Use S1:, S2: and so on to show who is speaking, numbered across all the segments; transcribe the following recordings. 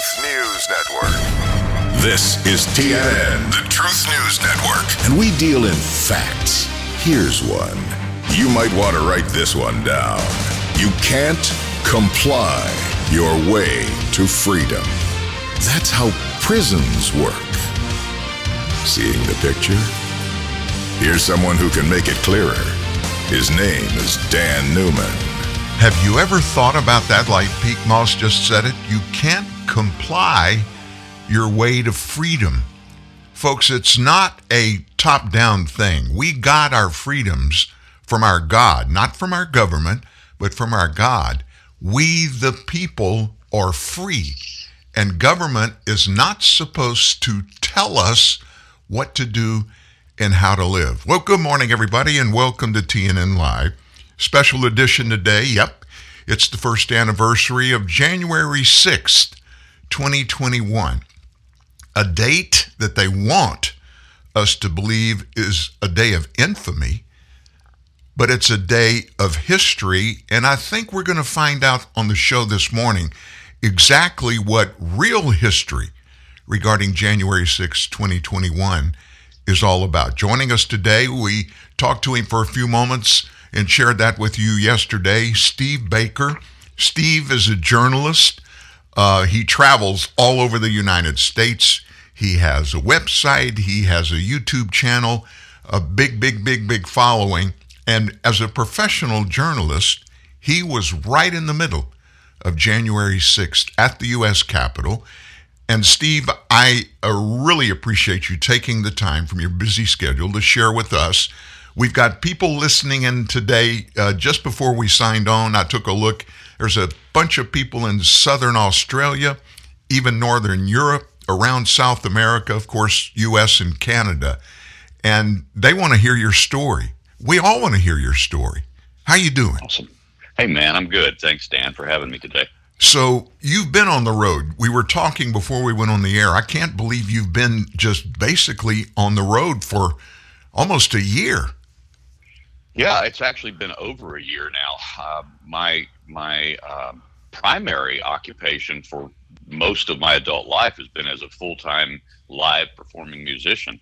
S1: Truth News Network. This is TNN, the Truth News Network. And we deal in facts. Here's one. You might want to write this one down. You can't comply your way to freedom. That's how prisons work. Seeing the picture? Here's someone who can make it clearer. His name is Dan Newman.
S2: Have you ever thought about that like Pete Moss just said it? You can't comply your way to freedom. Folks, it's not a top down thing. We got our freedoms from our God, not from our government, but from our God. We, the people, are free. And government is not supposed to tell us what to do and how to live. Well, good morning, everybody, and welcome to TNN Live. Special edition today. Yep, it's the first anniversary of January 6th, 2021. A date that they want us to believe is a day of infamy, but it's a day of history. And I think we're going to find out on the show this morning exactly what real history regarding January 6, 2021 is all about. Joining us today, we talked to him for a few moments and shared that with you yesterday. Steve Baker. Steve is a journalist. Uh, he travels all over the United States. He has a website, he has a YouTube channel, a big, big, big, big following. And as a professional journalist, he was right in the middle of January 6th at the U.S. Capitol. And Steve, I uh, really appreciate you taking the time from your busy schedule to share with us. We've got people listening in today. Uh, just before we signed on, I took a look. There's a bunch of people in southern Australia, even northern Europe, around South America, of course, U.S. and Canada, and they want to hear your story. We all want to hear your story. How you doing?
S3: Awesome. Hey man, I'm good. Thanks, Dan, for having me today.
S2: So you've been on the road. We were talking before we went on the air. I can't believe you've been just basically on the road for almost a year.
S3: Yeah, it's actually been over a year now. Uh, my my um, primary occupation for most of my adult life has been as a full time live performing musician.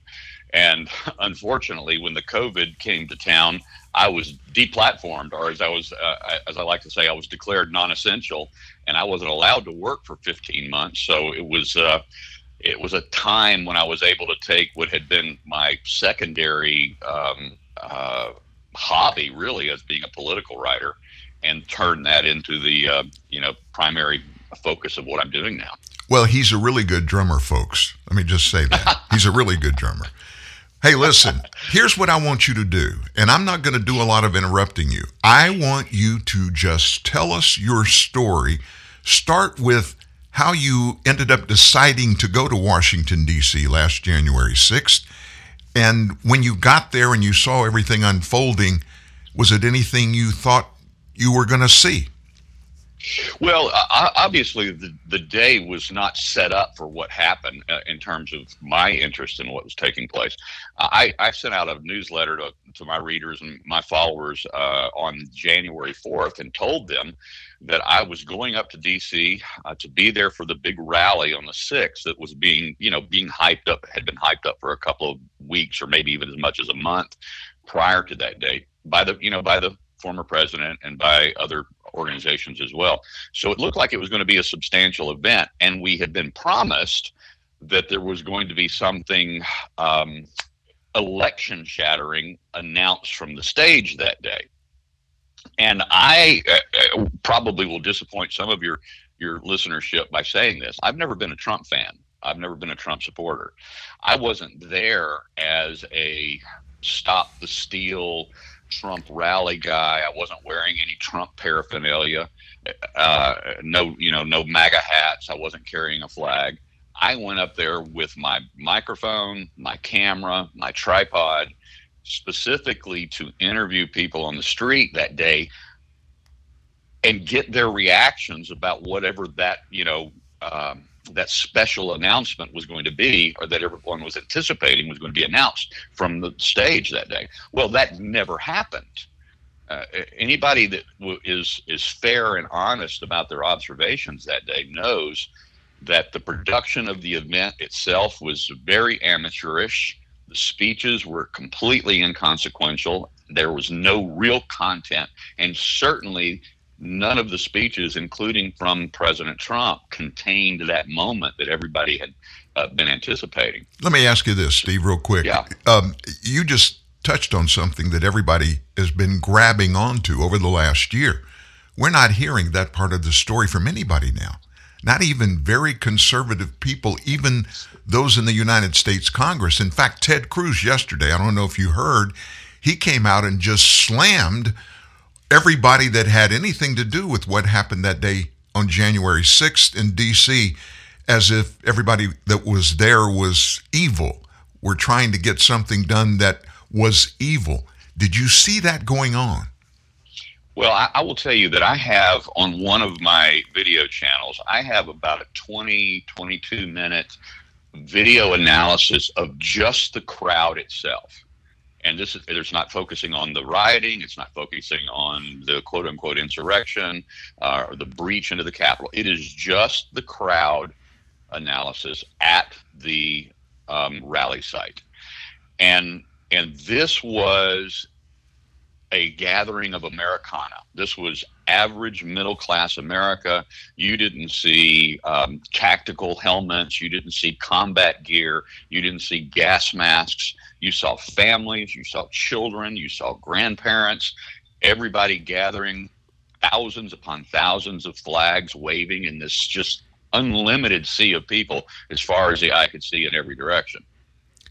S3: And unfortunately, when the COVID came to town, I was deplatformed, or as I was, uh, as I like to say, I was declared non-essential, and I wasn't allowed to work for 15 months. So it was, uh, it was a time when I was able to take what had been my secondary um, uh, hobby, really, as being a political writer, and turn that into the, uh, you know, primary focus of what I'm doing now.
S2: Well, he's a really good drummer, folks. Let me just say that. he's a really good drummer. Hey, listen, here's what I want you to do. And I'm not going to do a lot of interrupting you. I want you to just tell us your story. Start with how you ended up deciding to go to Washington, D.C. last January 6th. And when you got there and you saw everything unfolding, was it anything you thought you were going to see?
S3: Well, obviously, the, the day was not set up for what happened uh, in terms of my interest in what was taking place. I, I sent out a newsletter to, to my readers and my followers uh, on January 4th and told them that I was going up to DC uh, to be there for the big rally on the 6th that was being, you know, being hyped up, had been hyped up for a couple of weeks or maybe even as much as a month prior to that date by the, you know, by the former president and by other organizations as well. So it looked like it was going to be a substantial event, and we had been promised that there was going to be something um, election shattering announced from the stage that day. And I uh, uh, probably will disappoint some of your your listenership by saying this. I've never been a Trump fan. I've never been a Trump supporter. I wasn't there as a stop the steal Trump rally guy. I wasn't wearing any Trump paraphernalia. Uh, no, you know, no MAGA hats. I wasn't carrying a flag. I went up there with my microphone, my camera, my tripod, specifically to interview people on the street that day and get their reactions about whatever that, you know, um, that special announcement was going to be, or that everyone was anticipating was going to be announced from the stage that day. Well, that never happened. Uh, anybody that w- is is fair and honest about their observations that day knows that the production of the event itself was very amateurish. The speeches were completely inconsequential. There was no real content, and certainly none of the speeches, including from President Trump, contained that moment that everybody had uh, been anticipating.
S2: Let me ask you this, Steve, real quick.
S3: Yeah.
S2: Um, you just touched on something that everybody has been grabbing onto over the last year. We're not hearing that part of the story from anybody now. Not even very conservative people, even those in the United States Congress. In fact, Ted Cruz yesterday, I don't know if you heard, he came out and just slammed everybody that had anything to do with what happened that day on January 6th in D.C. as if everybody that was there was evil. We're trying to get something done that was evil. Did you see that going on?
S3: Well, I, I, will tell you that I have on one of my video channels, I have about a 20, 22 minute video analysis of just the crowd itself. And this is it's not focusing on the rioting it's not focusing on the quote unquote insurrection uh, or the breach into the capitol. It is just the crowd analysis at the um, rally site. And and this was a gathering of Americana. This was average middle class America. You didn't see um, tactical helmets. You didn't see combat gear. You didn't see gas masks. You saw families, you saw children, you saw grandparents, everybody gathering, thousands upon thousands of flags waving in this just unlimited sea of people as far as the eye could see in every direction.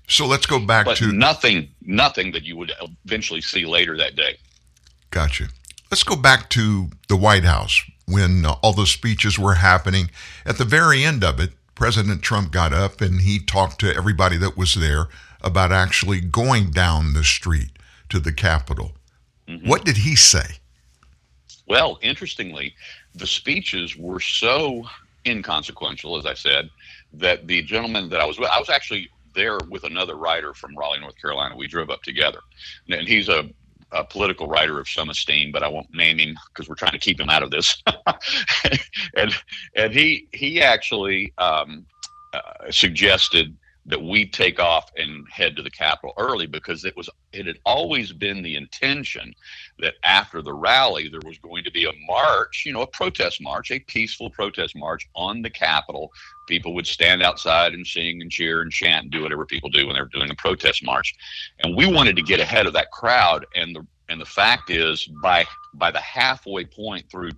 S2: So let's go back
S3: but
S2: to
S3: nothing, nothing that you would eventually see later that day.
S2: Gotcha. Let's go back to the White House when uh, all the speeches were happening. At the very end of it, President Trump got up and he talked to everybody that was there about actually going down the street to the Capitol. Mm-hmm. What did he say?
S3: Well, interestingly, the speeches were so inconsequential, as I said, that the gentleman that I was with, I was actually there with another writer from Raleigh, North Carolina. We drove up together. And he's a, a political writer of some esteem, but I won't name him because we're trying to keep him out of this. and and he he actually um, uh, suggested that we take off and head to the Capitol early because it was it had always been the intention that after the rally there was going to be a march, you know, a protest march, a peaceful protest march on the Capitol. People would stand outside and sing and cheer and chant and do whatever people do when they're doing a protest march. And we wanted to get ahead of that crowd and the and the fact is by by the halfway point through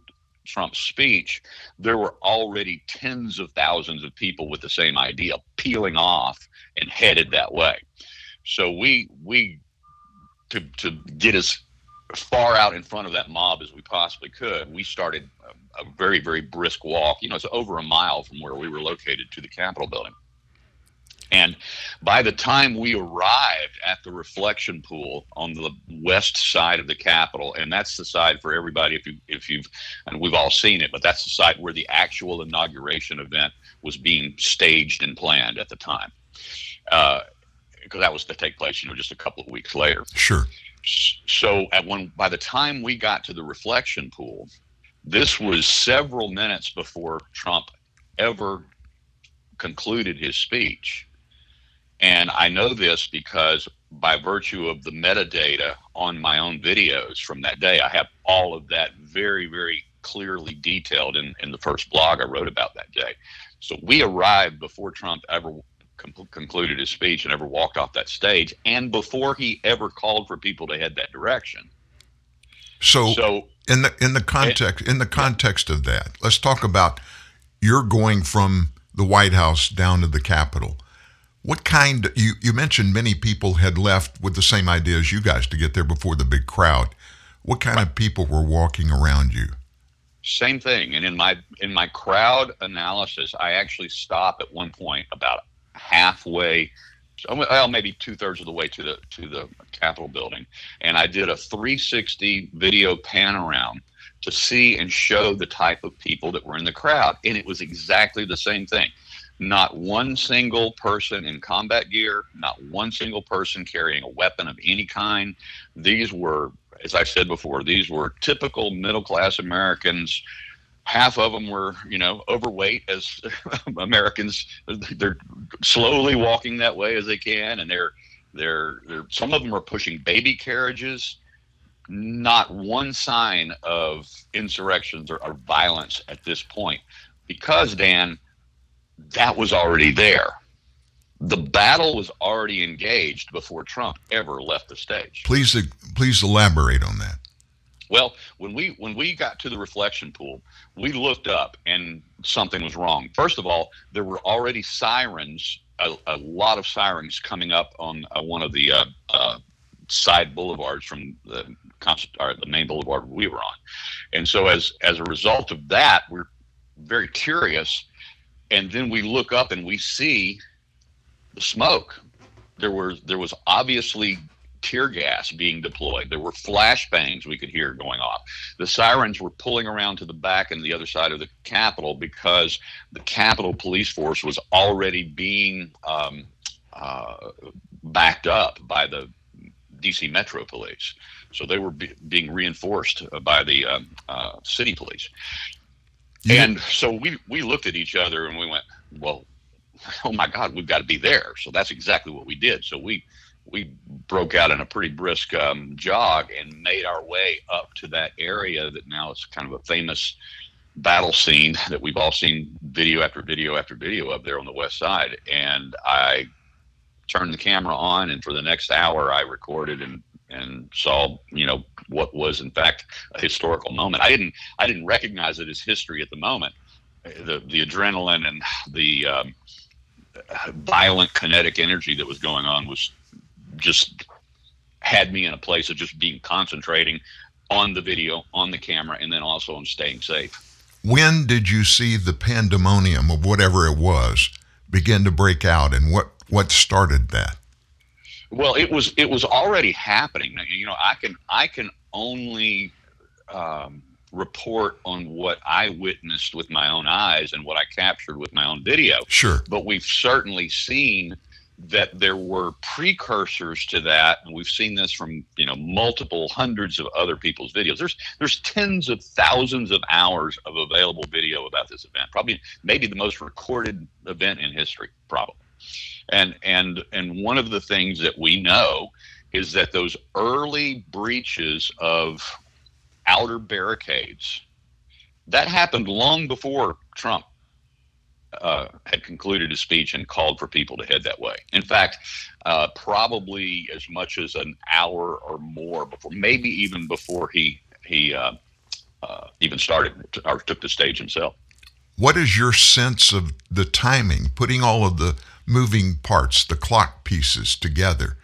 S3: Trump's speech, there were already tens of thousands of people with the same idea peeling off and headed that way. So we we to to get as far out in front of that mob as we possibly could, we started a, a very very brisk walk. You know, it's over a mile from where we were located to the Capitol building. And by the time we arrived at the reflection pool on the west side of the Capitol, and that's the side for everybody if you if you've and we've all seen it, but that's the side where the actual inauguration event was being staged and planned at the time, because uh, that was to take place, you know, just a couple of weeks later.
S2: Sure.
S3: So at one by the time we got to the reflection pool, this was several minutes before Trump ever concluded his speech and I know this because by virtue of the metadata on my own videos from that day, I have all of that very, very clearly detailed in, in the first blog I wrote about that day. So we arrived before Trump ever com- concluded his speech and ever walked off that stage, and before he ever called for people to head that direction.
S2: So, so in the in the context it, in the context of that, let's talk about you're going from the White House down to the Capitol what kind, you, you mentioned many people had left with the same idea as you guys to get there before the big crowd. What kind of people were walking around you?
S3: Same thing. And in my in my crowd analysis, I actually stop at one point about halfway well, maybe two thirds of the way to the to the Capitol building, and I did a 360 video pan around to see and show the type of people that were in the crowd, and it was exactly the same thing. Not one single person in combat gear, not one single person carrying a weapon of any kind. These were, as I said before, these were typical middle class Americans half of them were, you know, overweight as Americans. They're slowly walking that way as they can, and they're they're they're some of them are pushing baby carriages. Not one sign of insurrections or, or violence at this point, because Dan, that was already there. The battle was already engaged before Trump ever left the stage.
S2: Please, please elaborate on that.
S3: Well, when we when we got to the reflection pool, we looked up and something was wrong. First of all, there were already sirens, a, a lot of sirens coming up on uh, one of the uh, uh, side boulevards from the or the main boulevard we were on, and so as as a result of that, we're very curious, and then we look up and we see the smoke. There was there was obviously tear gas being deployed. There were flashbangs we could hear going off. The sirens were pulling around to the back and the other side of the Capitol because the Capitol police force was already being um, uh, backed up by the DC Metro Police. So they were be- being reinforced by the um, uh, city police. Yeah. And so we, we looked at each other and we went, well, oh my God, we've got to be there. So that's exactly what we did. So we we broke out in a pretty brisk um, jog and made our way up to that area that now is kind of a famous battle scene that we've all seen video after video after video of there on the west side. And I turned the camera on, and for the next hour, I recorded and and saw you know what was in fact a historical moment. I didn't I didn't recognize it as history at the moment. The the adrenaline and the um, violent kinetic energy that was going on was just had me in a place of just being concentrating on the video, on the camera, and then also on staying safe.
S2: When did you see the pandemonium of whatever it was begin to break out, and what what started that?
S3: Well, it was it was already happening. You know, I can I can only um, report on what I witnessed with my own eyes and what I captured with my own video.
S2: Sure.
S3: But we've certainly seen that there were precursors to that and we've seen this from you know multiple hundreds of other people's videos there's there's tens of thousands of hours of available video about this event probably maybe the most recorded event in history probably and and and one of the things that we know is that those early breaches of outer barricades that happened long before Trump uh, had concluded his speech and called for people to head that way. In fact, uh, probably as much as an hour or more before, maybe even before he he uh, uh even started or took the stage himself.
S2: What is your sense of the timing, putting all of the moving parts, the clock pieces together?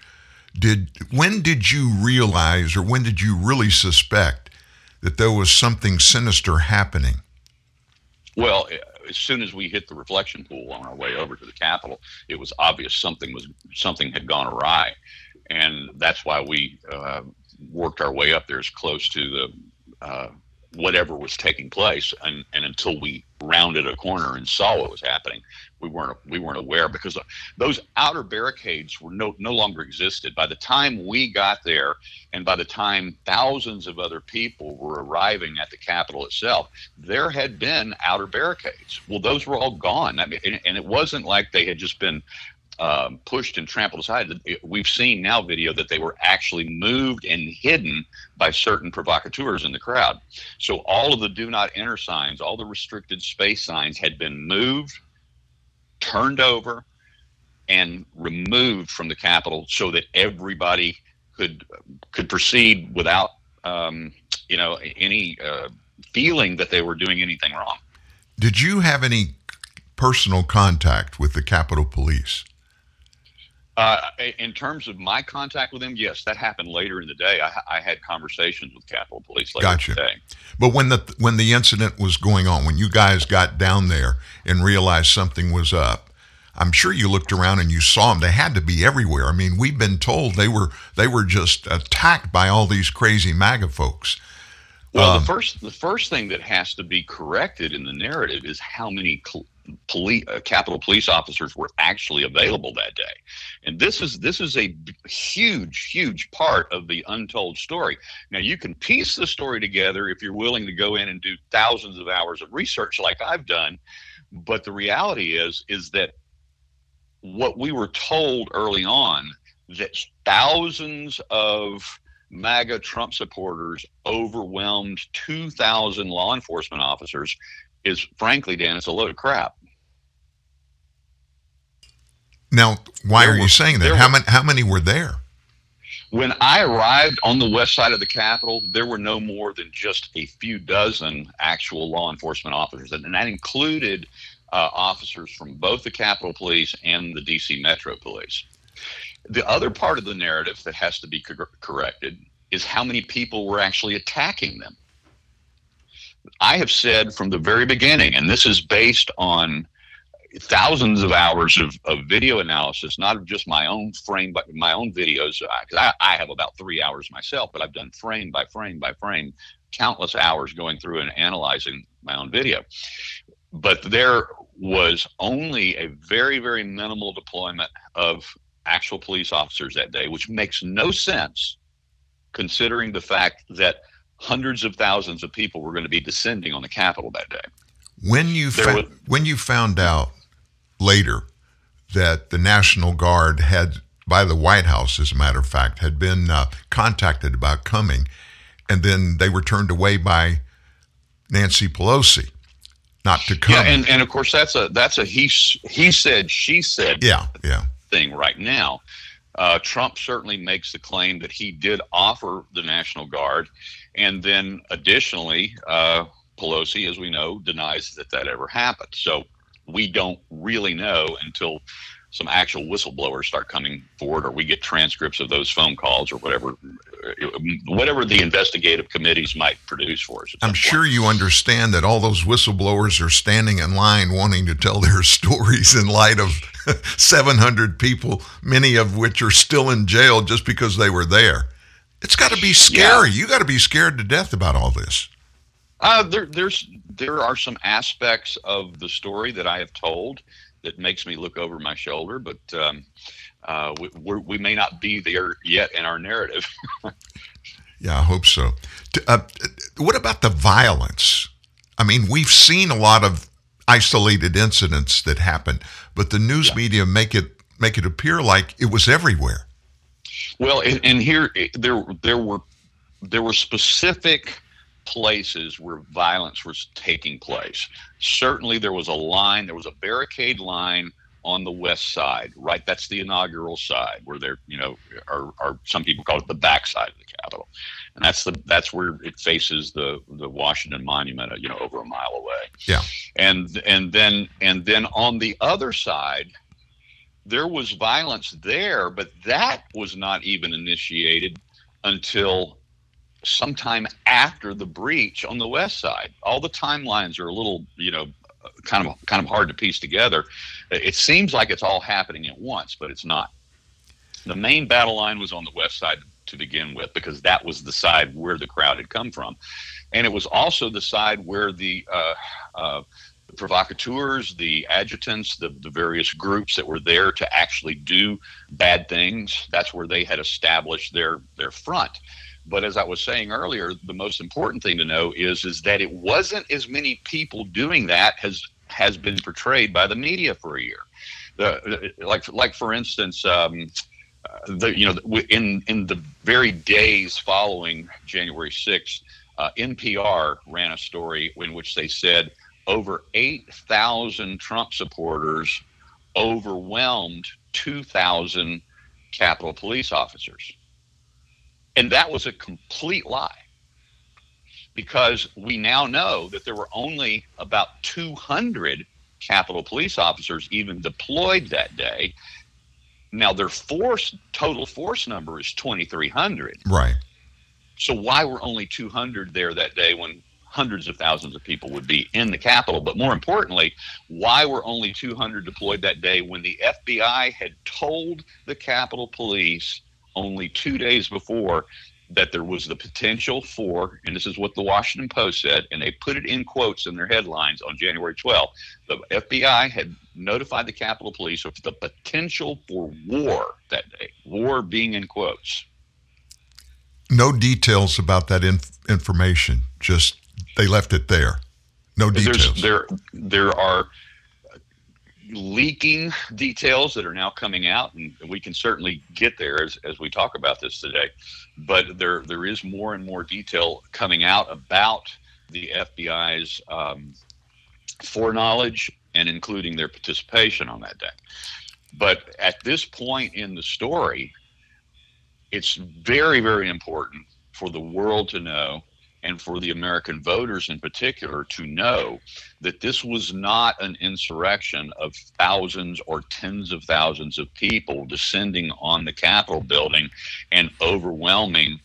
S2: Did when did you realize, or when did you really suspect that there was something sinister happening?
S3: Well as soon as we hit the reflection pool on our way over to the Capitol, it was obvious something was something had gone awry, and that's why we uh, worked our way up there as close to the uh, whatever was taking place, and, and until we rounded a corner and saw what was happening, we weren't we weren't aware because those outer barricades were no no longer existed. By the time we got there and by the time thousands of other people were arriving at the capitol itself there had been outer barricades. Well those were all gone. I mean, and, and it wasn't like they had just been um, pushed and trampled aside. We've seen now video that they were actually moved and hidden by certain provocateurs in the crowd. So all of the do not enter signs, all the restricted space signs had been moved, turned over and removed from the Capitol so that everybody could could proceed without um, you know any uh, feeling that they were doing anything wrong.
S2: Did you have any personal contact with the Capitol Police?
S3: Uh, in terms of my contact with them, yes, that happened later in the day. I, I had conversations with Capitol Police later gotcha. in the day.
S2: But when the when the incident was going on, when you guys got down there and realized something was up, I'm sure you looked around and you saw them. They had to be everywhere. I mean, we've been told they were they were just attacked by all these crazy MAGA folks.
S3: Well, um, the first the first thing that has to be corrected in the narrative is how many cl- police, uh, Capitol police officers were actually available that day. And this is this is a huge, huge part of the untold story. Now you can piece the story together if you're willing to go in and do thousands of hours of research like I've done. But the reality is is that what we were told early on that thousands of MAGA Trump supporters overwhelmed 2,000 law enforcement officers is frankly, Dan, it's a load of crap.
S2: Now, why there are you saying that? How many, how many were there?
S3: When I arrived on the west side of the Capitol, there were no more than just a few dozen actual law enforcement officers, and that included uh, officers from both the Capitol Police and the DC Metro Police. The other part of the narrative that has to be co- corrected is how many people were actually attacking them. I have said from the very beginning, and this is based on thousands of hours of, of video analysis, not just my own frame, but my own videos. Because I, I, have about three hours myself, but I've done frame by frame by frame, countless hours going through and analyzing my own video. But there was only a very, very minimal deployment of actual police officers that day, which makes no sense considering the fact that hundreds of thousands of people were going to be descending on the Capitol that day.
S2: When you fa- was, when you found out later that the National Guard had, by the White House, as a matter of fact, had been uh, contacted about coming, and then they were turned away by Nancy Pelosi not to come.
S3: Yeah, and, and of course that's a that's a he he said she said
S2: yeah yeah
S3: thing right now. Uh, Trump certainly makes the claim that he did offer the National Guard, and then additionally, uh, Pelosi, as we know, denies that that ever happened. So we don't really know until some actual whistleblowers start coming forward or we get transcripts of those phone calls or whatever whatever the investigative committees might produce for us.
S2: I'm sure you understand that all those whistleblowers are standing in line wanting to tell their stories in light of 700 people, many of which are still in jail just because they were there. It's got to be scary. Yeah. You got to be scared to death about all this.
S3: Uh, there, there's there are some aspects of the story that I have told that makes me look over my shoulder, but um, uh, we, we, may not be there yet in our narrative.
S2: yeah, I hope so. Uh, what about the violence? I mean, we've seen a lot of isolated incidents that happen, but the news yeah. media make it make it appear like it was everywhere.
S3: Well, and, and here eh, there there were there were specific places where violence was taking place. Certainly, there was a line, there was a barricade line on the west side, right? That's the inaugural side where they're, you know, or, or some people call it the back side of the Capitol, and that's the that's where it faces the the Washington Monument, uh, you know, over a mile away.
S2: Yeah,
S3: and and then and then on the other side, there was violence there, but that was not even initiated until sometime after the breach on the west side. All the timelines are a little, you know, kind of kind of hard to piece together. It seems like it's all happening at once, but it's not. The main battle line was on the west side to begin with because that was the side where the crowd had come from, and it was also the side where the uh, uh, the provocateurs, the adjutants, the, the various groups that were there to actually do bad things. That's where they had established their their front. But as I was saying earlier, the most important thing to know is is that it wasn't as many people doing that as has been portrayed by the media for a year. The, like like for instance, um, the you know in in the very days following January sixth, uh, NPR ran a story in which they said over eight thousand Trump supporters overwhelmed two thousand Capitol police officers. And that was a complete lie because we now know that there were only about 200 Capitol police officers even deployed that day. Now, their force, total force number is 2,300.
S2: Right.
S3: So, why were only 200 there that day when hundreds of thousands of people would be in the Capitol? But more importantly, why were only 200 deployed that day when the FBI had told the Capitol Police only two days before that there was the potential for, and this is what the Washington Post said, and they put it in quotes in their headlines on January 12th. The FBI had notified the Capitol Police of the potential for war that day, war being in quotes.
S2: No details about that inf- information, just they left it there. No details.
S3: There, there are leaking details that are now coming out, and we can certainly get there as, as we talk about this today. But there there is more and more detail coming out about the FBI's um, foreknowledge and including their participation on that day. But at this point in the story, it's very, very important for the world to know and for the American voters in particular to know that this was not an insurrection of thousands or tens of thousands of people descending on the Capitol building and overwhelming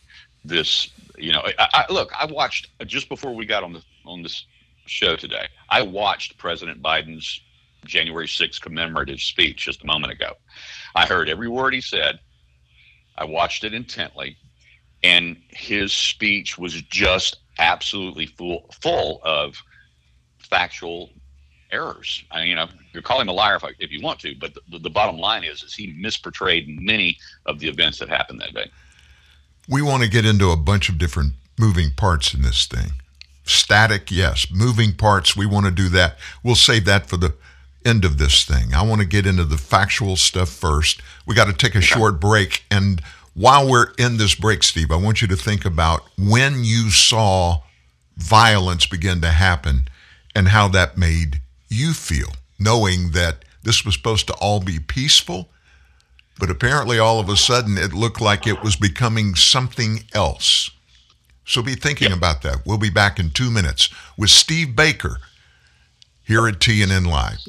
S3: this. You know, I, I, look, I watched just before we got on the on this show today. I watched President Biden's January 6th commemorative speech just a moment ago. I heard every word he said. I watched it intently and his speech was just absolutely full full of factual errors. I mean, you know, you're calling him a liar if, if you want to, but the, the bottom line is, is he misportrayed many of the events that happened that day.
S2: We want to get into a bunch of different moving parts in this thing. Static, yes. Moving parts, we want to do that. We'll save that for the end of this thing. I want to get into the factual stuff first. We got to take a okay. short break and while we're in this break, Steve, I want you to think about when you saw violence begin to happen and how that made you feel, knowing that this was supposed to all be peaceful, but apparently all of a sudden it looked like it was becoming something else. So be thinking yep. about that. We'll be back in two minutes with Steve Baker here at TNN Live.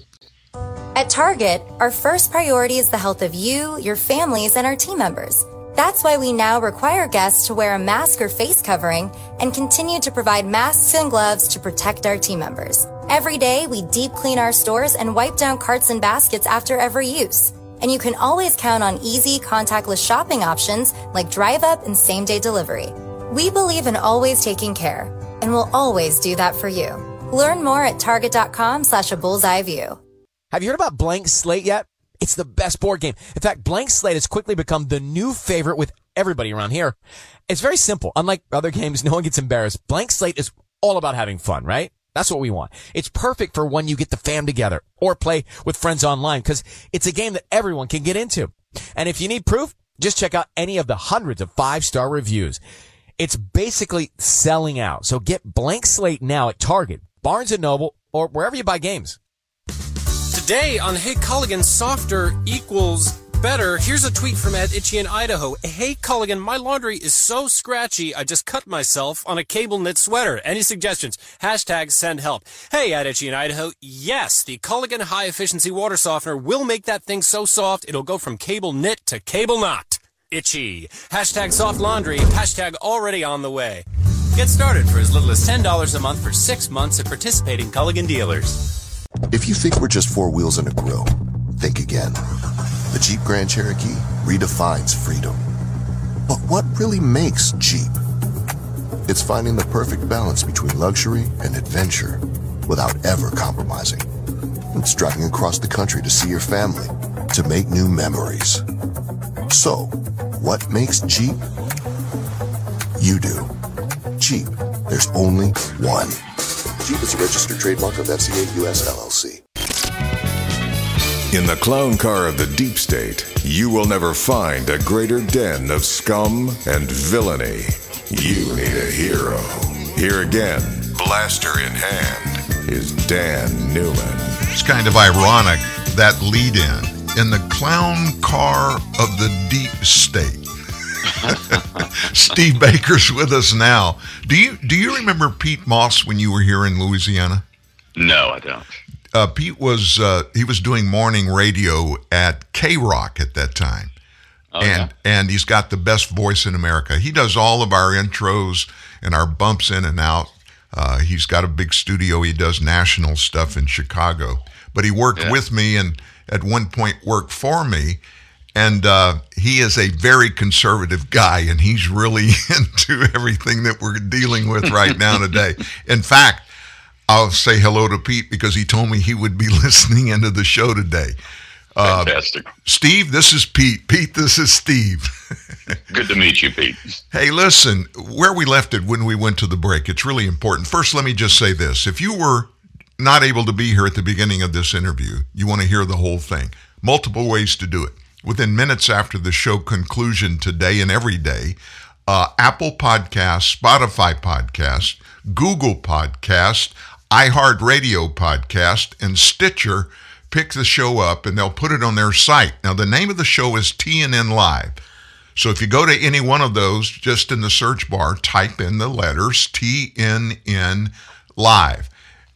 S4: At Target, our first priority is the health of you, your families, and our team members. That's why we now require guests to wear a mask or face covering and continue to provide masks and gloves to protect our team members. Every day, we deep clean our stores and wipe down carts and baskets after every use. And you can always count on easy, contactless shopping options like drive up and same day delivery. We believe in always taking care, and we'll always do that for you. Learn more at target.com slash a bullseye view.
S5: Have you heard about Blank Slate yet? It's the best board game. In fact, Blank Slate has quickly become the new favorite with everybody around here. It's very simple. Unlike other games, no one gets embarrassed. Blank Slate is all about having fun, right? That's what we want. It's perfect for when you get the fam together or play with friends online because it's a game that everyone can get into. And if you need proof, just check out any of the hundreds of five star reviews. It's basically selling out. So get Blank Slate now at Target, Barnes and Noble, or wherever you buy games.
S6: Today on Hey Culligan, softer equals better. Here's a tweet from Ed Itchy in Idaho. Hey Culligan, my laundry is so scratchy, I just cut myself on a cable knit sweater. Any suggestions? Hashtag send help. Hey Ed Itchy in Idaho. Yes, the Culligan high efficiency water softener will make that thing so soft it'll go from cable knit to cable knot. Itchy. Hashtag soft laundry. Hashtag already on the way. Get started for as little as $10 a month for six months at participating Culligan dealers.
S7: If you think we're just four wheels and a grill, think again. The Jeep Grand Cherokee redefines freedom. But what really makes Jeep? It's finding the perfect balance between luxury and adventure without ever compromising. It's driving across the country to see your family, to make new memories. So, what makes Jeep? You do. Jeep, there's only one. Jeep is a registered trademark of FCA US LLC.
S1: In the clown car of the deep state, you will never find a greater den of scum and villainy. You need a hero. Here again, blaster in hand, is Dan Newman.
S2: It's kind of ironic that lead in in the clown car of the deep state. Steve Baker's with us now. Do you do you remember Pete Moss when you were here in Louisiana?
S3: No, I don't.
S2: Uh, Pete was uh, he was doing morning radio at K Rock at that time, oh, and yeah. and he's got the best voice in America. He does all of our intros and our bumps in and out. Uh, he's got a big studio. He does national stuff in Chicago, but he worked yeah. with me and at one point worked for me And uh, he is a very conservative guy, and he's really into everything that we're dealing with right now today. In fact, I'll say hello to Pete because he told me he would be listening into the show today.
S3: Uh, Fantastic.
S2: Steve, this is Pete. Pete, this is Steve.
S3: Good to meet you, Pete.
S2: Hey, listen, where we left it when we went to the break, it's really important. First, let me just say this. If you were not able to be here at the beginning of this interview, you want to hear the whole thing. Multiple ways to do it. Within minutes after the show conclusion today and every day, uh, Apple Podcast, Spotify Podcast, Google Podcast, iHeartRadio Podcast, and Stitcher pick the show up and they'll put it on their site. Now, the name of the show is TNN Live. So if you go to any one of those, just in the search bar, type in the letters TNN Live.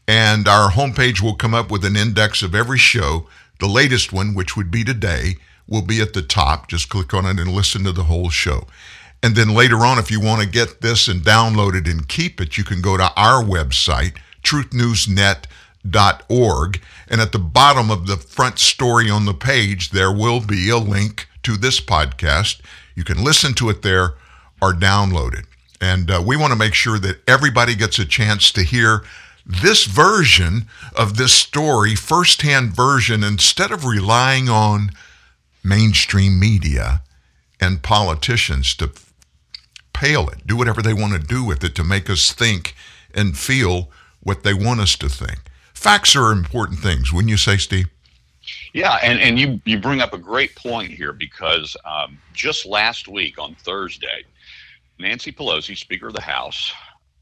S2: And our homepage will come up with an index of every show. The latest one, which would be today, will be at the top. Just click on it and listen to the whole show. And then later on, if you want to get this and download it and keep it, you can go to our website, truthnewsnet.org. And at the bottom of the front story on the page, there will be a link to this podcast. You can listen to it there or download it. And uh, we want to make sure that everybody gets a chance to hear this version of this story, firsthand version, instead of relying on mainstream media and politicians to pale it, do whatever they want to do with it to make us think and feel what they want us to think. Facts are important things, wouldn't you say, Steve?
S3: Yeah, and, and you, you bring up a great point here because um, just last week on Thursday, Nancy Pelosi, Speaker of the House,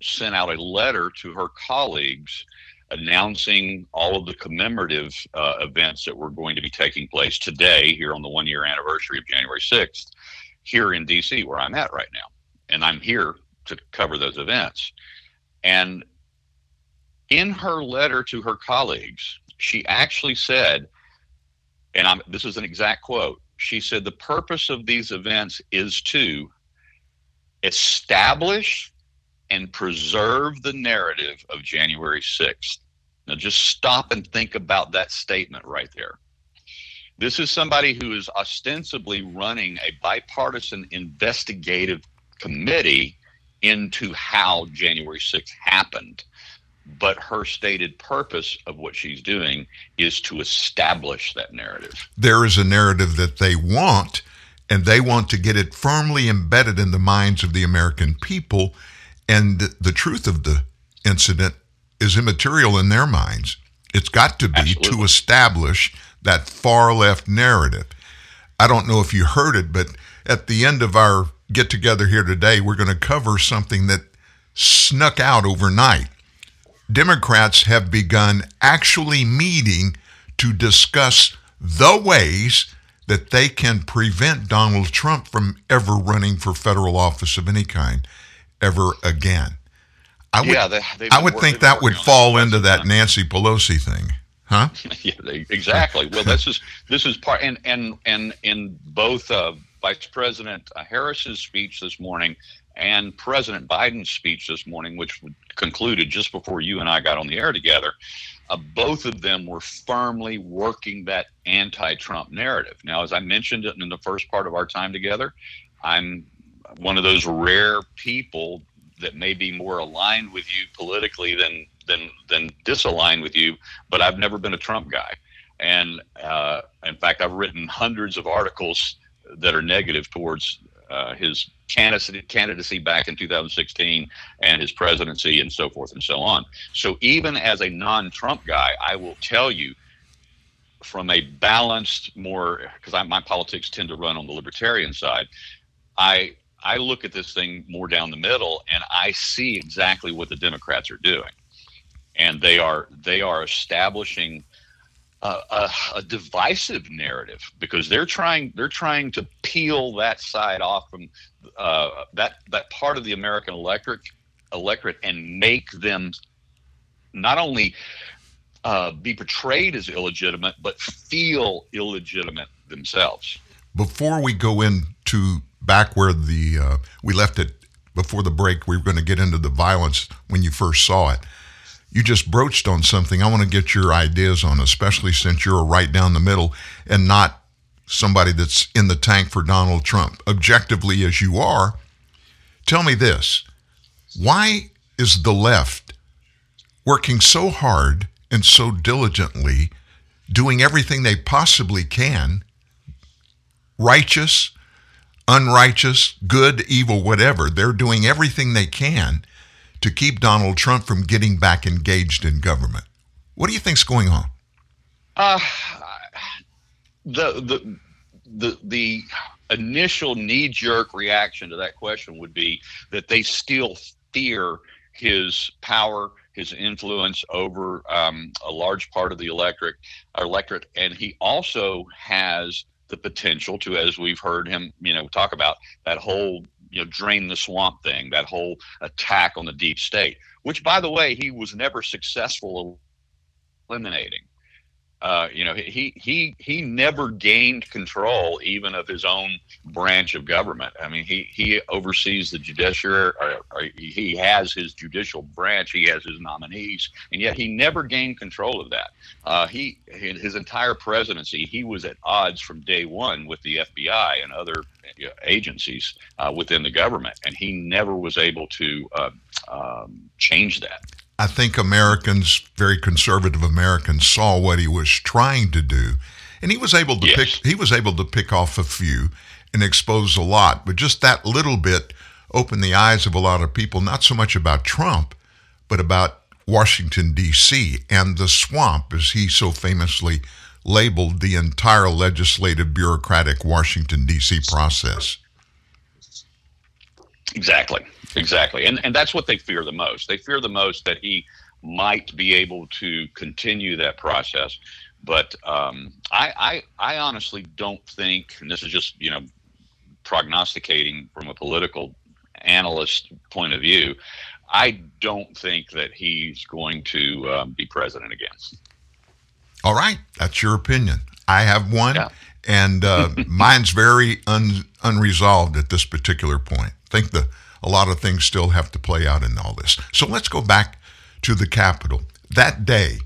S3: sent out a letter to her colleagues announcing all of the commemorative uh, events that were going to be taking place today here on the one year anniversary of January 6th here in DC, where I'm at right now. And I'm here to cover those events. And in her letter to her colleagues, she actually said, and I'm, this is an exact quote she said, the purpose of these events is to establish and preserve the narrative of January 6th. Now, just stop and think about that statement right there. This is somebody who is ostensibly running a bipartisan investigative committee into how January 6th happened. But her stated purpose of what she's doing is to establish that narrative.
S2: There is a narrative that they want, and they want to get it firmly embedded in the minds of the American people and the truth of the incident is immaterial in their minds. It's got to be Absolutely. to establish that far left narrative. I don't know if you heard it, but at the end of our get together here today, we're going to cover something that snuck out overnight. Democrats have begun actually meeting to discuss the ways that they can prevent Donald Trump from ever running for federal office of any kind ever again. I would, yeah, they, I would think that would fall into that Nancy Pelosi thing, huh?
S3: yeah, they, exactly. well, this is this is part, and and and in both uh, Vice President Harris's speech this morning and President Biden's speech this morning, which concluded just before you and I got on the air together, uh, both of them were firmly working that anti-Trump narrative. Now, as I mentioned in the first part of our time together, I'm one of those rare people that may be more aligned with you politically than than than disaligned with you. But I've never been a Trump guy, and uh, in fact, I've written hundreds of articles that are negative towards uh, his candidacy, candidacy back in 2016 and his presidency and so forth and so on. So even as a non-Trump guy, I will tell you from a balanced, more because my politics tend to run on the libertarian side. I I look at this thing more down the middle, and I see exactly what the Democrats are doing, and they are they are establishing a, a, a, divisive narrative because they're trying they're trying to peel that side off from uh, that that part of the American electorate electorate and make them not only uh, be portrayed as illegitimate but feel illegitimate themselves.
S2: Before we go into back where the uh, we left it before the break. We were going to get into the violence when you first saw it. You just broached on something I want to get your ideas on, especially since you're right down the middle and not somebody that's in the tank for Donald Trump, objectively as you are, tell me this. Why is the left working so hard and so diligently, doing everything they possibly can, righteous, unrighteous, good, evil, whatever? They're doing everything they can to keep Donald Trump from getting back engaged in government. What do you think's going on?
S3: Uh, the the the the initial knee jerk reaction to that question would be that they still fear his power, his influence over um, a large part of the electric electorate, and he also has the potential to, as we've heard him, you know, talk about that whole you know drain the swamp thing, that whole attack on the deep state, which by the way he was never successful eliminating. Uh, you know, he he he never gained control even of his own branch of government. I mean, he he oversees the judiciary. Or, or he has his judicial branch. He has his nominees, and yet he never gained control of that. Uh, he his entire presidency, he was at odds from day one with the FBI and other agencies uh, within the government, and he never was able to uh, um, change that.
S2: I think Americans, very conservative Americans, saw what he was trying to do, and he was able to yes. pick. He was able to pick off a few and expose a lot, but just that little bit opened the eyes of a lot of people. Not so much about Trump, but about Washington D.C. and the swamp, as he so famously labeled the entire legislative bureaucratic Washington D.C. process.
S3: Exactly. Exactly. And and that's what they fear the most. They fear the most that he might be able to continue that process. But um, I, I I honestly don't think, and this is just you know prognosticating from a political analyst point of view, I don't think that he's going to um, be president again.
S2: All right, that's your opinion. I have one, yeah. and uh, mine's very un, unresolved at this particular point. I think the a lot of things still have to play out in all this. So let's go back to the Capitol. That day,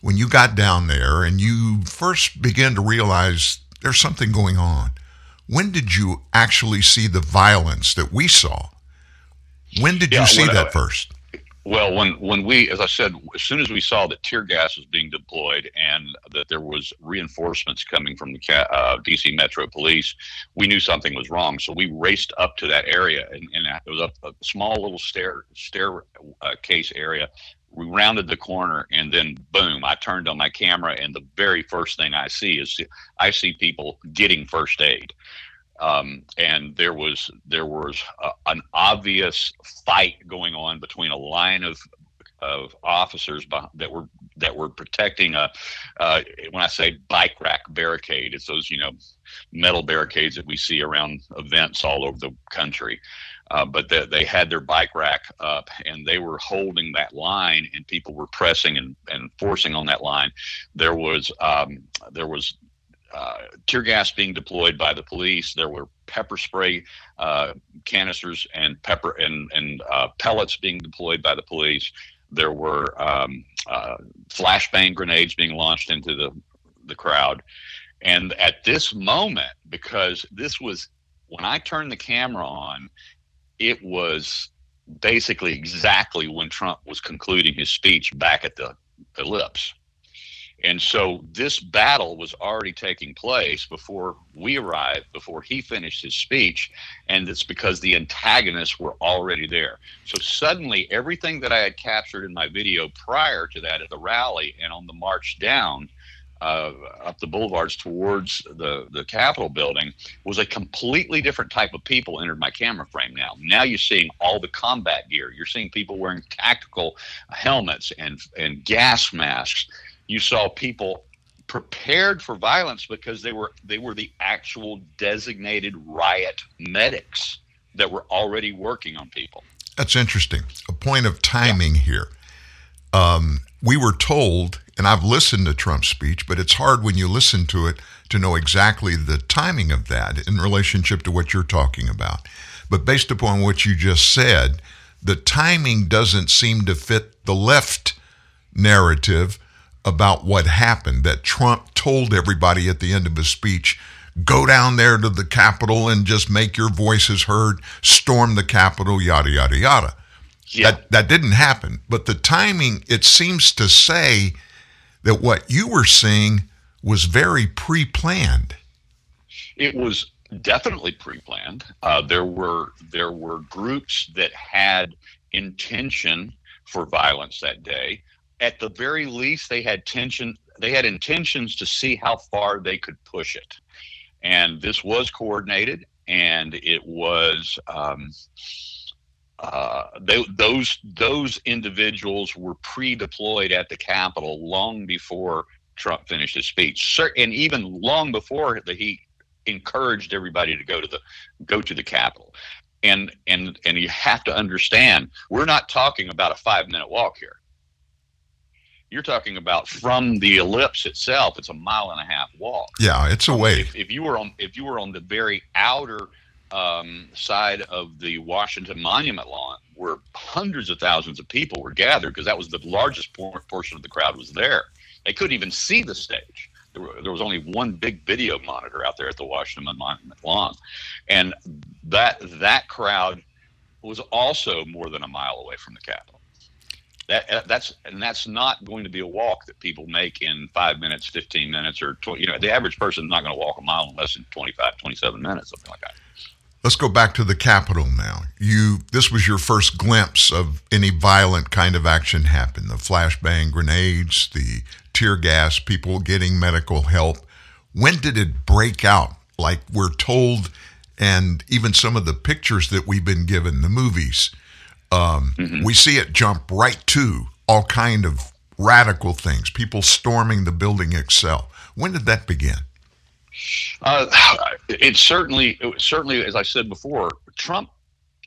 S2: when you got down there and you first began to realize there's something going on, when did you actually see the violence that we saw? When did yeah, you see that I, first?
S3: Well, when when we, as I said, as soon as we saw that tear gas was being deployed and that there was reinforcements coming from the uh, DC Metro Police, we knew something was wrong. So we raced up to that area, and, and it was a, a small little stair stair uh, area. We rounded the corner, and then boom! I turned on my camera, and the very first thing I see is I see people getting first aid um, and there was there was an obvious fight going on between a line of of officers that were that were protecting a uh, when I say bike rack barricade, it's those you know metal barricades that we see around events all over the country. Uh, but they, they had their bike rack up and they were holding that line and people were pressing and, and forcing on that line. There was um, there was uh, tear gas being deployed by the police. There were pepper spray uh, canisters and pepper and and uh, pellets being deployed by the police. There were um, uh, flashbang grenades being launched into the the crowd. And at this moment, because this was when I turned the camera on, it was basically exactly when Trump was concluding his speech back at the ellipse. And so this battle was already taking place before we arrived, before he finished his speech. And it's because the antagonists were already there. So suddenly, everything that I had captured in my video prior to that at the rally and on the march down uh, up the boulevards towards the, the Capitol building was a completely different type of people entered my camera frame now. Now you're seeing all the combat gear. You're seeing people wearing tactical helmets and, and gas masks you saw people prepared for violence because they were they were the actual designated riot medics that were already working on people.
S2: That's interesting. A point of timing yeah. here. Um, we were told, and I've listened to Trump's speech, but it's hard when you listen to it to know exactly the timing of that in relationship to what you're talking about. But based upon what you just said, the timing doesn't seem to fit the left narrative about what happened that Trump told everybody at the end of his speech go down there to the Capitol and just make your voices heard, storm the Capitol, yada, yada, yada.
S3: Yeah.
S2: That, that didn't happen. But the timing, it seems to say that what you were seeing was very pre planned.
S3: It was definitely pre-planned. Uh, there were there were groups that had intention for violence that day. At the very least, they had tension. They had intentions to see how far they could push it, and this was coordinated, and it was. Um, uh, they, those those individuals were pre-deployed at the Capitol long before Trump finished his speech, and even long before the, he encouraged everybody to go to the go to the Capitol. And and and you have to understand, we're not talking about a five minute walk here. You're talking about from the ellipse itself, it's a mile and a half walk.
S2: Yeah, it's a way.
S3: If, if you were on if you were on the very outer um, side of the Washington Monument lawn, where hundreds of thousands of people were gathered, because that was the largest por- portion of the crowd was there. They couldn't even see the stage there, were, there was only one big video monitor out there at the Washington Monument lawn, and that that crowd was also more than a mile away from the Capitol. That uh, that's and that's not going to be a walk that people make in five minutes, fifteen minutes, or 20, you know the average person is not going to walk a mile in less than 25, 27 minutes, something like that.
S2: Let's go back to the Capitol now. You this was your first glimpse of any violent kind of action happen. The flashbang grenades, the tear gas, people getting medical help. When did it break out? Like we're told, and even some of the pictures that we've been given, the movies, um, mm-hmm. we see it jump right to all kind of radical things. People storming the building itself. When did that begin?
S3: Uh, it certainly, it certainly, as I said before, Trump.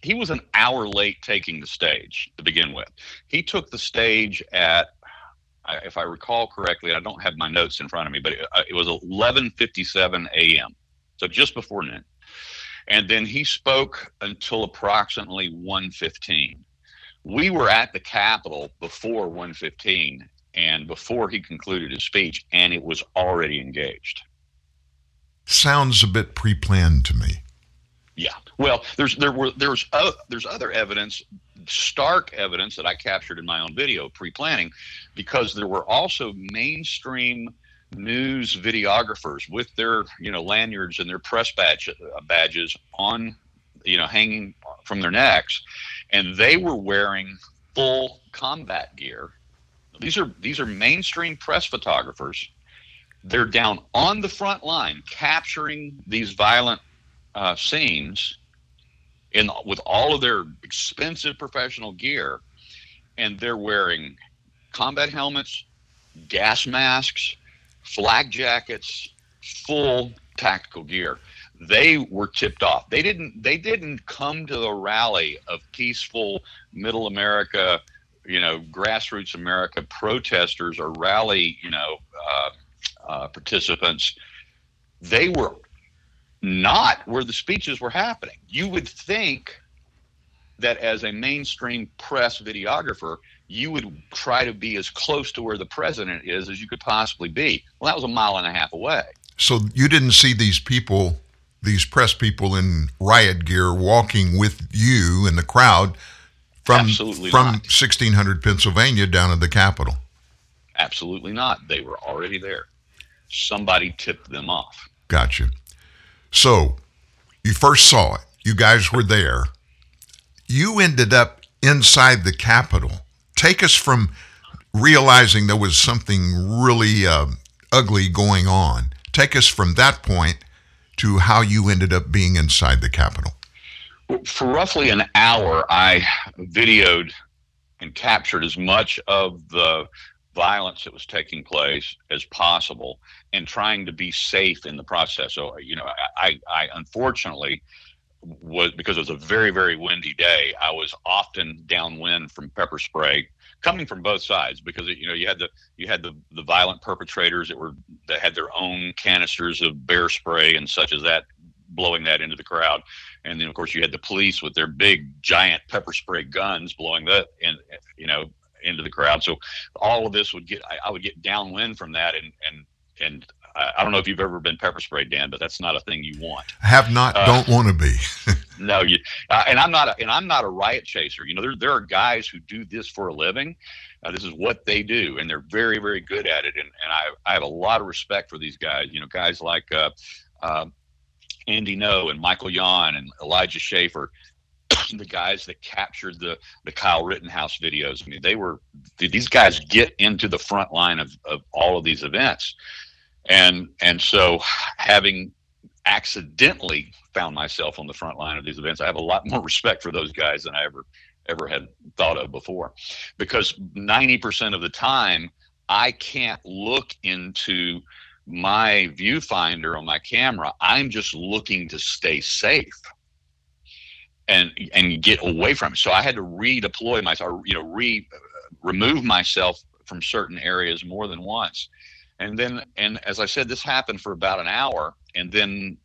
S3: He was an hour late taking the stage to begin with. He took the stage at, if I recall correctly, I don't have my notes in front of me, but it, uh, it was 11:57 a.m. So just before noon, and then he spoke until approximately 1:15. We were at the Capitol before 1:15 and before he concluded his speech, and it was already engaged
S2: sounds a bit pre-planned to me.
S3: Yeah. Well, there's there were there's uh, there's other evidence, stark evidence that I captured in my own video pre-planning, because there were also mainstream news videographers with their you know lanyards and their press badge, uh, badges on you know hanging from their necks, and they were wearing full combat gear. These are these are mainstream press photographers. They're down on the front line capturing these violent uh, scenes in with all of their expensive professional gear. And they're wearing combat helmets gas masks flak jackets full tactical gear. They were tipped off. They didn't they didn't come to the rally of peaceful middle america you know grassroots america protesters or rally you know uh, uh, participants, they were not where the speeches were happening. You would think that as a mainstream press videographer, you would try to be as close to where the president is as you could possibly be. Well, that was a mile and a half away.
S2: So you didn't see these people, these press people in riot gear walking with you in the crowd from
S3: Absolutely
S2: from
S3: not.
S2: 1600 Pennsylvania down to the Capitol.
S3: Absolutely not. They were already there somebody tipped them off.
S2: Gotcha. So you first saw it. You guys were there. You ended up inside the Capitol. Take us from realizing there was something really uh, ugly going on. Take us from that point to how you ended up being inside the Capitol.
S3: For roughly an hour, I videoed and captured as much of the violence that was taking place as possible and trying to be safe in the process. So, you know, I, I unfortunately was because it was a very, very windy day. I was often downwind from pepper spray coming from both sides because you know you had the you had the the violent perpetrators that were that had their own canisters of bear spray and such as that blowing that into the crowd and then of course you had the police with their big giant pepper spray guns blowing that and you know into the crowd so all of this would get I, I would get downwind from that and and and I, I don't know if you've ever been pepper sprayed, Dan, but that's not a thing you want.
S2: Have not, uh, don't want to be.
S3: no, you uh, and I'm not, a, and I'm not a riot chaser. You know, there there are guys who do this for a living. Uh, this is what they do, and they're very, very good at it. And and I I have a lot of respect for these guys. You know, guys like. Uh, uh, Andy Ngo and Michael Yon and Elijah Schaffer the guys that captured the the Kyle Rittenhouse videos. I mean, they were these guys get into the front line of, of all of these events, and and so having accidentally found myself on the front line of these events, I have a lot more respect for those guys than I ever ever had thought of before, because ninety percent of the time I can't look into my viewfinder on my camera. I'm just looking to stay safe and and get away from it. So I had to redeploy myself, you know, re uh, remove myself from certain areas more than once. And then, and as I said, this happened for about an hour, and then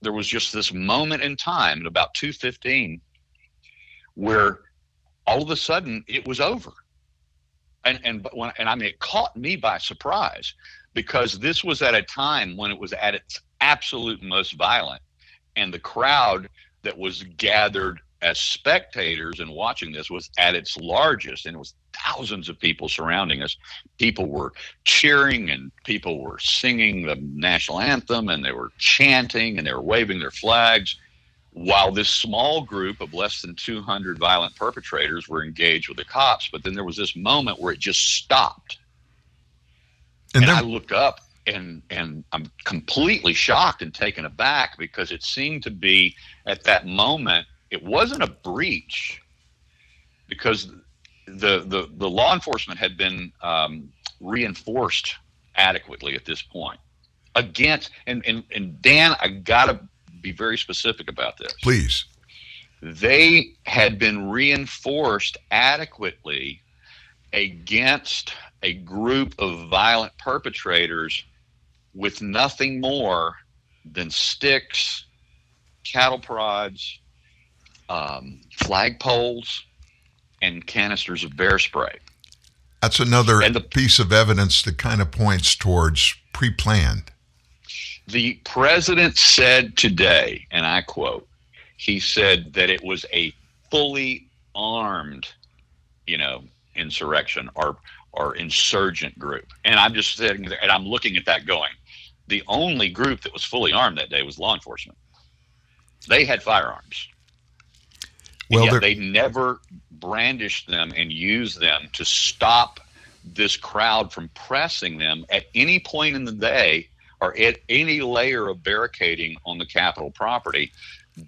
S3: there was just this moment in time at about two fifteen where all of a sudden it was over. And and when and I mean it caught me by surprise because this was at a time when it was at its absolute most violent, and the crowd that was gathered as spectators and watching this was at its largest and it was thousands of people surrounding us. People were cheering and people were singing the national anthem and they were chanting and they were waving their flags while this small group of less than 200 violent perpetrators were engaged with the cops. But then there was this moment where it just stopped. And, and then- i looked up and and I'm completely shocked and taken aback because it seemed to be at that moment it wasn't a breach because the the, the law enforcement had been um, reinforced adequately at this point against and, and and Dan I gotta be very specific about this.
S2: Please.
S3: They had been reinforced adequately against a group of violent perpetrators with nothing more than sticks, cattle prods, um, flagpoles, and canisters of bear spray.
S2: That's another the, piece of evidence that kind of points towards pre planned.
S3: The president said today, and I quote, he said that it was a fully armed, you know, insurrection or or insurgent group. And I'm just sitting there and I'm looking at that going, the only group that was fully armed that day was law enforcement. They had firearms. Well, they never brandished them and use them to stop this crowd from pressing them at any point in the day or at any layer of barricading on the Capitol property.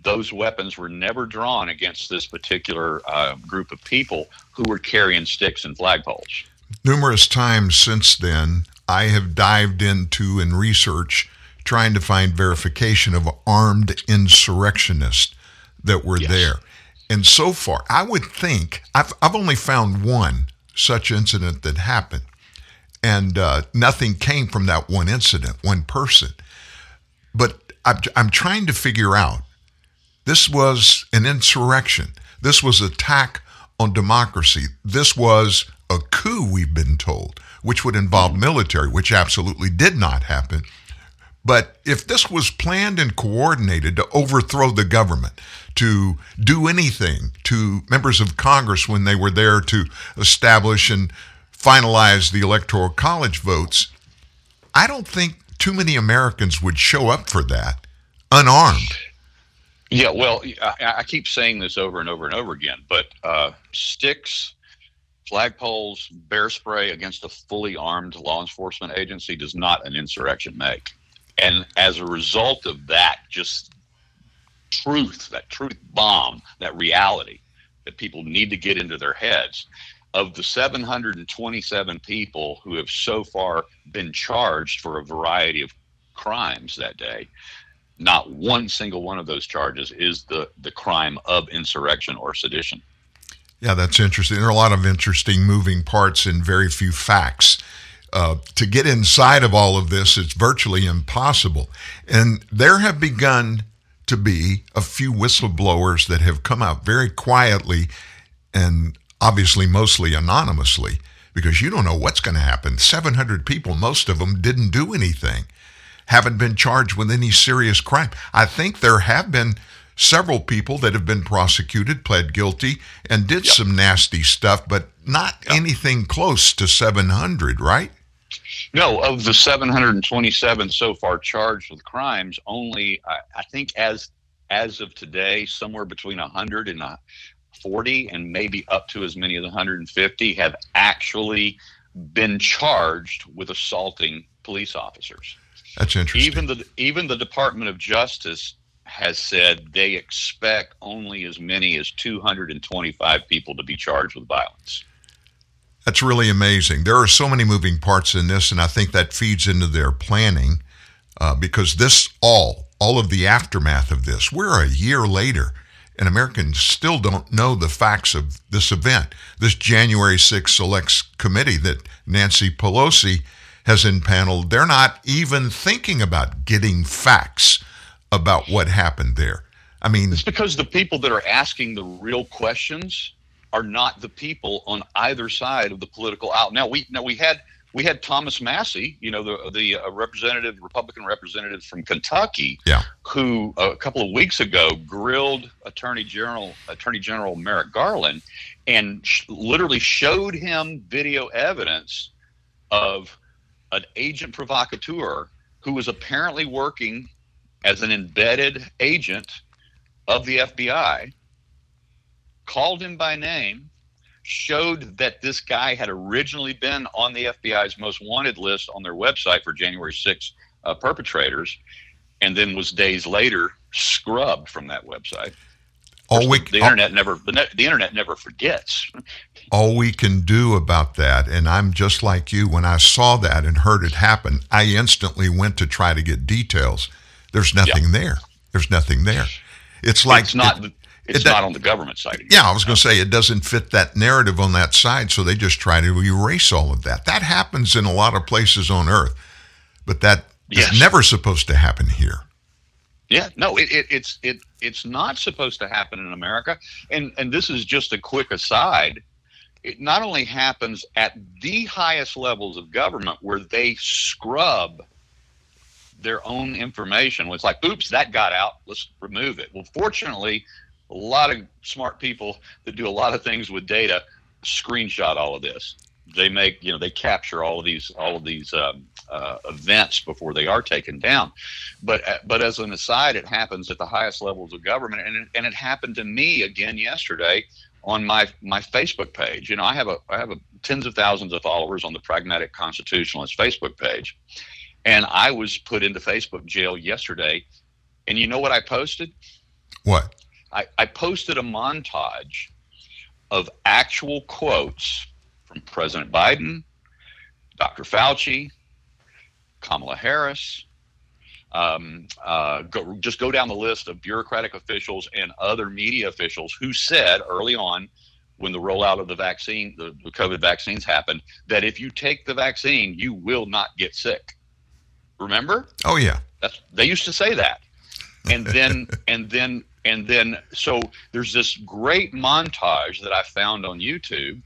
S3: Those weapons were never drawn against this particular uh, group of people who were carrying sticks and flagpoles.
S2: Numerous times since then, I have dived into and research trying to find verification of armed insurrectionists that were yes. there. And so far, I would think I've, I've only found one such incident that happened. And uh, nothing came from that one incident, one person. But I'm, I'm trying to figure out this was an insurrection. This was attack on democracy. This was a coup, we've been told which would involve military, which absolutely did not happen. But if this was planned and coordinated to overthrow the government, to do anything to members of Congress when they were there to establish and finalize the Electoral College votes, I don't think too many Americans would show up for that unarmed.
S3: Yeah, well, I, I keep saying this over and over and over again, but uh, sticks flagpoles, bear spray against a fully armed law enforcement agency does not an insurrection make. And as a result of that, just truth, that truth bomb, that reality that people need to get into their heads. Of the 727 people who have so far been charged for a variety of crimes that day, not one single one of those charges is the, the crime of insurrection or sedition.
S2: Yeah, that's interesting. There are a lot of interesting moving parts and very few facts. Uh, to get inside of all of this, it's virtually impossible. And there have begun to be a few whistleblowers that have come out very quietly and obviously mostly anonymously because you don't know what's going to happen. 700 people, most of them didn't do anything, haven't been charged with any serious crime. I think there have been several people that have been prosecuted, pled guilty, and did yep. some nasty stuff, but not yep. anything close to 700, right?
S3: No, of the 727 so far charged with crimes, only I, I think as as of today, somewhere between 100 and 40, and maybe up to as many as 150 have actually been charged with assaulting police officers.
S2: That's interesting.
S3: Even the even the Department of Justice has said they expect only as many as 225 people to be charged with violence.
S2: That's really amazing. There are so many moving parts in this, and I think that feeds into their planning uh, because this all, all of the aftermath of this, we're a year later, and Americans still don't know the facts of this event. This January 6th Select Committee that Nancy Pelosi has impaneled, they're not even thinking about getting facts about what happened there. I mean,
S3: it's because the people that are asking the real questions are not the people on either side of the political aisle. Now we now we had we had Thomas Massie, you know, the the uh, representative, Republican representative from Kentucky,
S2: yeah.
S3: who uh, a couple of weeks ago grilled Attorney General Attorney General Merrick Garland, and sh- literally showed him video evidence of an agent provocateur who was apparently working as an embedded agent of the FBI, called him by name, showed that this guy had originally been on the FBI's most wanted list on their website for January 6 uh, perpetrators, and then was days later scrubbed from that website.
S2: All we,
S3: the, internet all, never the, the internet never forgets.
S2: All we can do about that, and I'm just like you. When I saw that and heard it happen, I instantly went to try to get details there's nothing yeah. there. There's nothing there. It's like
S3: it's not. It, it's it, not on the government side.
S2: Yeah, I was going to say it doesn't fit that narrative on that side, so they just try to erase all of that. That happens in a lot of places on Earth, but that yes. is never supposed to happen here.
S3: Yeah, no, it, it, it's it it's not supposed to happen in America. And and this is just a quick aside. It not only happens at the highest levels of government where they scrub their own information. It's like, oops, that got out. Let's remove it. Well, fortunately, a lot of smart people that do a lot of things with data screenshot all of this. They make, you know, they capture all of these, all of these um, uh, events before they are taken down. But, uh, but as an aside, it happens at the highest levels of government, and it, and it happened to me again yesterday on my my Facebook page. You know, I have a I have a tens of thousands of followers on the Pragmatic Constitutionalist Facebook page, and I was put into Facebook jail yesterday. And you know what I posted?
S2: What?
S3: I, I posted a montage of actual quotes from President Biden, Dr. Fauci, Kamala Harris. Um, uh, go, just go down the list of bureaucratic officials and other media officials who said early on when the rollout of the vaccine, the, the COVID vaccines happened, that if you take the vaccine, you will not get sick. Remember?
S2: Oh yeah.
S3: That's they used to say that. And then and then and then so there's this great montage that I found on YouTube.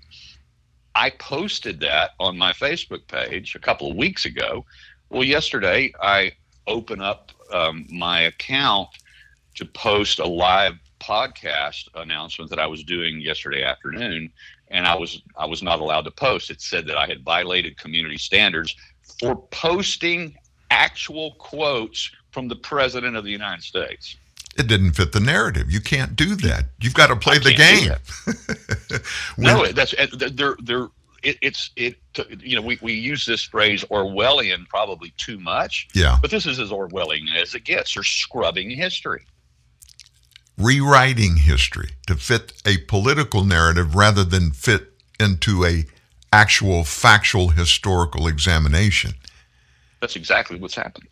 S3: I posted that on my Facebook page a couple of weeks ago. Well, yesterday I open up um, my account to post a live podcast announcement that I was doing yesterday afternoon, and I was I was not allowed to post. It said that I had violated community standards for posting actual quotes from the president of the United States.
S2: It didn't fit the narrative. You can't do that. You've got to play the
S3: game. no, that's they're they're it, it's it you know we, we use this phrase Orwellian probably too much.
S2: Yeah.
S3: But this is as Orwellian as it gets. They're scrubbing history.
S2: Rewriting history to fit a political narrative rather than fit into a actual factual historical examination.
S3: That's exactly what's happening.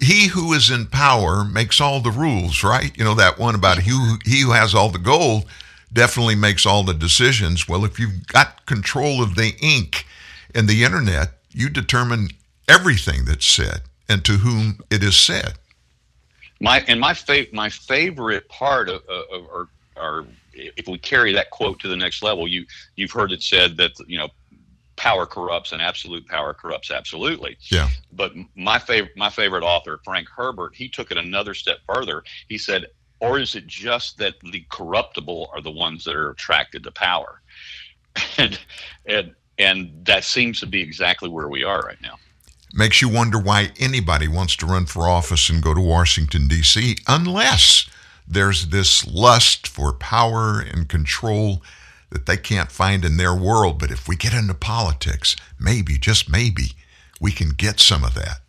S2: He who is in power makes all the rules, right? You know that one about he who, he who has all the gold definitely makes all the decisions. Well, if you've got control of the ink and the internet, you determine everything that's said and to whom it is said.
S3: My and my fa- my favorite part of, of, or, or if we carry that quote to the next level, you you've heard it said that you know power corrupts and absolute power corrupts absolutely.
S2: Yeah.
S3: But my favorite my favorite author, Frank Herbert, he took it another step further. He said, or is it just that the corruptible are the ones that are attracted to power? And and and that seems to be exactly where we are right now.
S2: Makes you wonder why anybody wants to run for office and go to Washington D.C. unless there's this lust for power and control that they can't find in their world. But if we get into politics, maybe, just maybe, we can get some of that.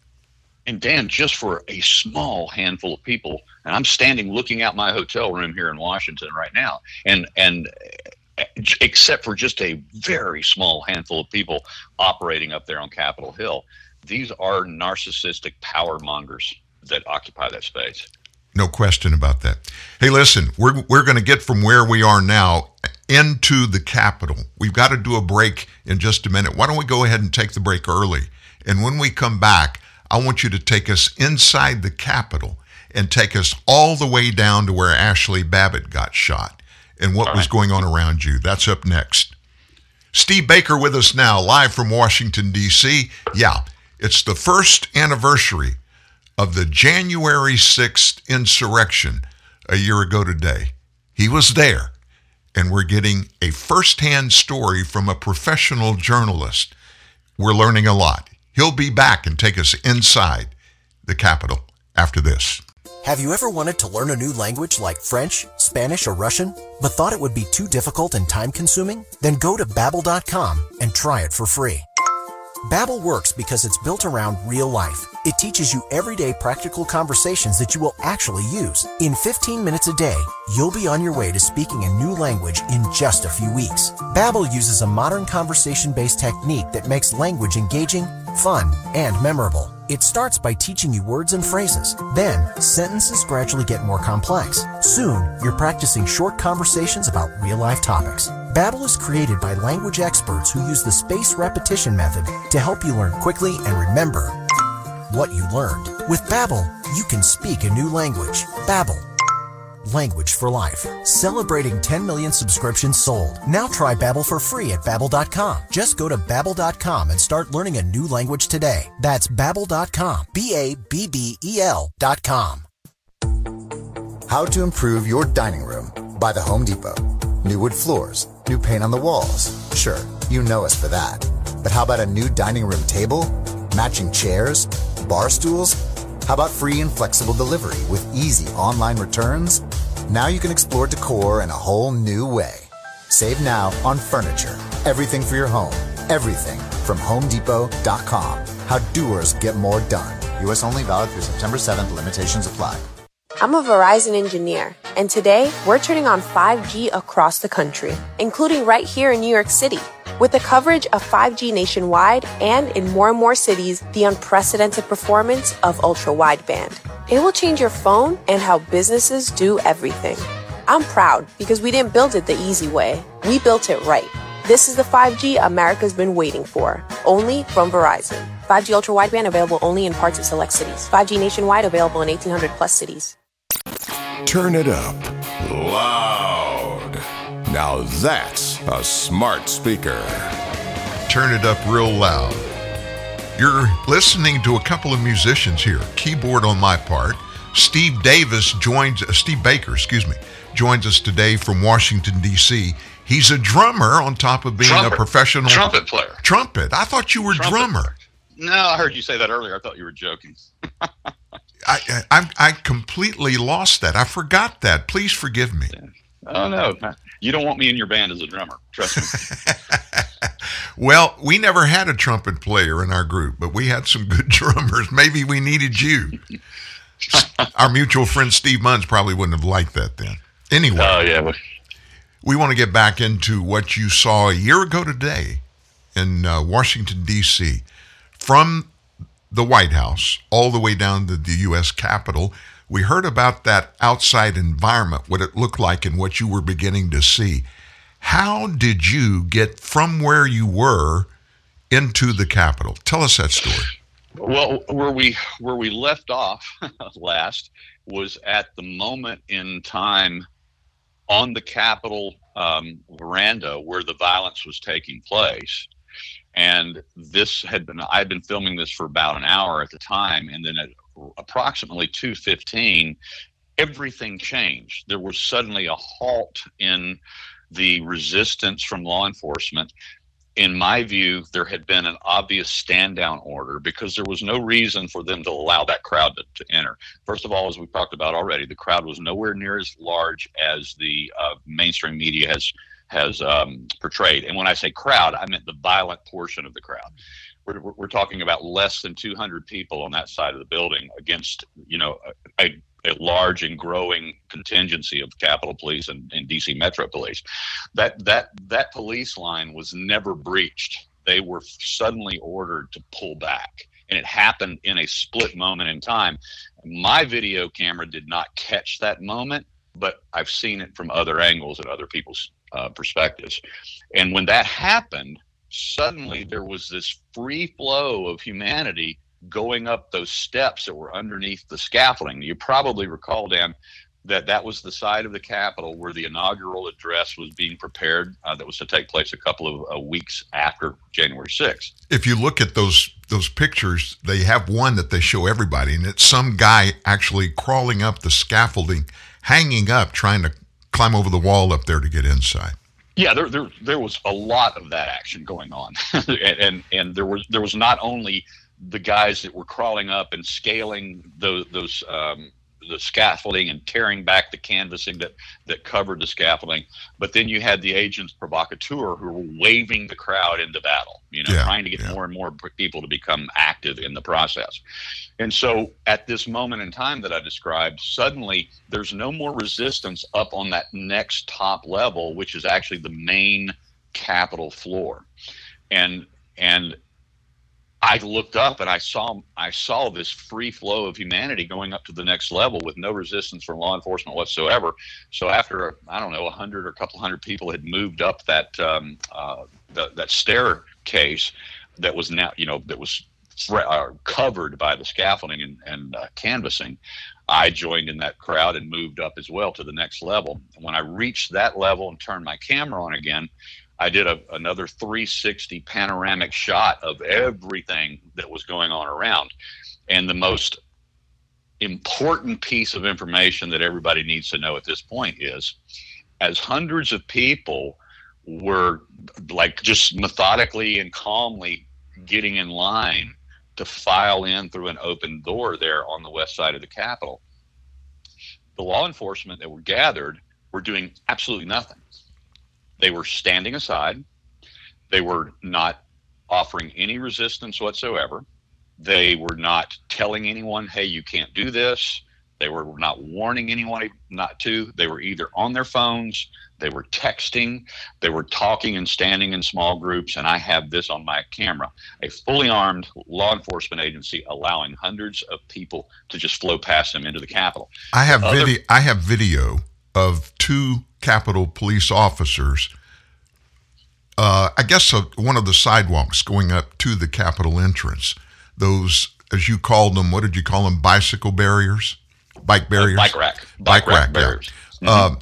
S3: And Dan, just for a small handful of people, and I'm standing looking out my hotel room here in Washington right now, and and eh, except for just a very small handful of people operating up there on Capitol Hill, these are narcissistic power mongers that occupy that space.
S2: No question about that. Hey, listen, we're, we're going to get from where we are now into the Capitol. We've got to do a break in just a minute. Why don't we go ahead and take the break early? And when we come back, I want you to take us inside the Capitol and take us all the way down to where Ashli Babbitt got shot and what was going on around you. That's up next. Steve Baker with us now, live from Washington, D.C. Yeah, it's the first anniversary of the January 6th insurrection a year ago today. He was there, and we're getting a firsthand story from a professional journalist. We're learning a lot. He'll be back and take us inside the Capitol after this.
S8: Have you ever wanted to learn a new language like French, Spanish, or Russian, but thought it would be too difficult and time consuming? Then go to babbel.com and try it for free. Babbel works because it's built around real life. It teaches you everyday practical conversations that you will actually use. In 15 minutes a day, you'll be on your way to speaking a new language in just a few weeks. Babbel uses a modern conversation-based technique that makes language engaging, fun, and memorable. It starts by teaching you words and phrases. Then, sentences gradually get more complex. Soon, you're practicing short conversations about real-life topics. Babbel is created by language experts who use the spaced repetition method to help you learn quickly and remember what you learned. With Babbel, you can speak a new language. Babbel, language for life. Celebrating 10 million subscriptions sold. Now try Babbel for free at babbel.com. Just go to babbel.com and start learning a new language today. That's babbel.com. B A B B E L.com.
S9: How to improve your dining room by the Home Depot. New wood floors, new paint on the walls. Sure, you know us for that. But how about a new dining room table, matching chairs, bar stools? How about free and flexible delivery with easy online returns? Now you can explore decor in a whole new way. Save now on furniture. Everything for your home. Everything from HomeDepot.com. How doers get more done. U.S. only valid through September 7th. Limitations apply.
S10: I'm a Verizon engineer, and today we're turning on 5G across the country, including right here in New York City. With the coverage of 5G nationwide and in more and more cities, the unprecedented performance of ultra wideband. It will change your phone and how businesses do everything. I'm proud because we didn't build it the easy way. We built it right. This is the 5G America's been waiting for, only from Verizon. 5G ultra wideband available only in parts of select cities. 5G nationwide available in 1800 plus cities.
S1: Turn it up loud. Now that's a smart speaker.
S2: Turn it up real loud. You're listening to a couple of musicians here. Keyboard on my part. Steve Davis joins, uh, Steve Baker, excuse me, joins us today from Washington, D.C. He's a drummer on top of being
S3: Trumpet.
S2: a professional
S3: Trumpet player.
S2: Trumpet. I thought you were
S3: Trumpet
S2: drummer.
S3: No, I heard you say that earlier. I thought you were joking.
S2: I, I I completely lost that. I forgot that. Please forgive me.
S3: Oh no, you don't want me in your band as a drummer. Trust me.
S2: Well, we never had a trumpet player in our group, but we had some good drummers. Maybe we needed you. our mutual friend Steve Munns probably wouldn't have liked that then. Anyway,
S3: Oh yeah,
S2: we want to get back into what you saw a year ago today in uh, Washington, D.C. From the White House all the way down to the U.S. Capitol. We heard about that outside environment, what it looked like, and what you were beginning to see. How did you get from where you were into the Capitol? Tell us that story.
S3: Well, where we where we left off last was at the moment in time on the Capitol um, veranda where the violence was taking place, And this had been I had been filming this for about an hour at the time, and then at approximately two fifteen, everything changed. There was suddenly a halt in the resistance from law enforcement in my view, there had been an obvious stand down order because there was no reason for them to allow that crowd to, to enter. First of all, as we've talked about already, the crowd was nowhere near as large as the uh, mainstream media has has um, portrayed. And when I say crowd, I meant the violent portion of the crowd. We're, we're talking about less than 200 people on that side of the building against, you know, a, a large and growing contingency of Capitol Police and, and DC Metro Police. That that that police line was never breached. They were suddenly ordered to pull back, and it happened in a split moment in time. My video camera did not catch that moment, but I've seen it from other angles and other people's uh, perspectives. And when that happened, suddenly there was this free flow of humanity going up those steps that were underneath the scaffolding. You probably recall, Dan, that that was the side of the Capitol where the inaugural address was being prepared. Uh, that was to take place a couple of uh, weeks after January 6th.
S2: If you look at those those pictures, they have one that they show everybody, and it's some guy actually crawling up the scaffolding, hanging up, trying to climb over the wall up there to get inside.
S3: Yeah, there, there, there was a lot of that action going on, and, and and there was there was not only the guys that were crawling up and scaling those those um, the scaffolding and tearing back the canvassing that that covered the scaffolding. But then you had the agents provocateur who were waving the crowd into battle, you know, yeah, trying to get yeah. more and more people to become active in the process. And so at this moment in time that I described, suddenly there's no more resistance up on that next top level, which is actually the main Capitol floor. And and I looked up and I saw I saw this free flow of humanity going up to the next level with no resistance from law enforcement whatsoever. So after I don't know a hundred or a couple hundred people had moved up that um, uh, the, that staircase that was now you know that was uh, covered by the scaffolding and, and uh, canvassing, I joined in that crowd and moved up as well to the next level. When I reached that level and turned my camera on again, I did a, another 360 panoramic shot of everything that was going on around. And the most important piece of information that everybody needs to know at this point is as hundreds of people were like just methodically and calmly getting in line to file in through an open door there on the west side of the Capitol, the law enforcement that were gathered were doing absolutely nothing. They were standing aside. They were not offering any resistance whatsoever. They were not telling anyone, hey, you can't do this. They were not warning anyone not to. They were either on their phones, they were texting, they were talking and standing in small groups. And I have this on my camera a fully armed law enforcement agency allowing hundreds of people to just flow past them into the Capitol.
S2: I have, Other- video, I have video of two Capitol police officers. Uh, I guess uh, one of the sidewalks going up to the Capitol entrance. Those, as you called them, what did you call them? Bicycle barriers, bike barriers,
S3: uh, bike rack,
S2: bike, bike rack, rack, barriers. Yeah. Mm-hmm. Uh,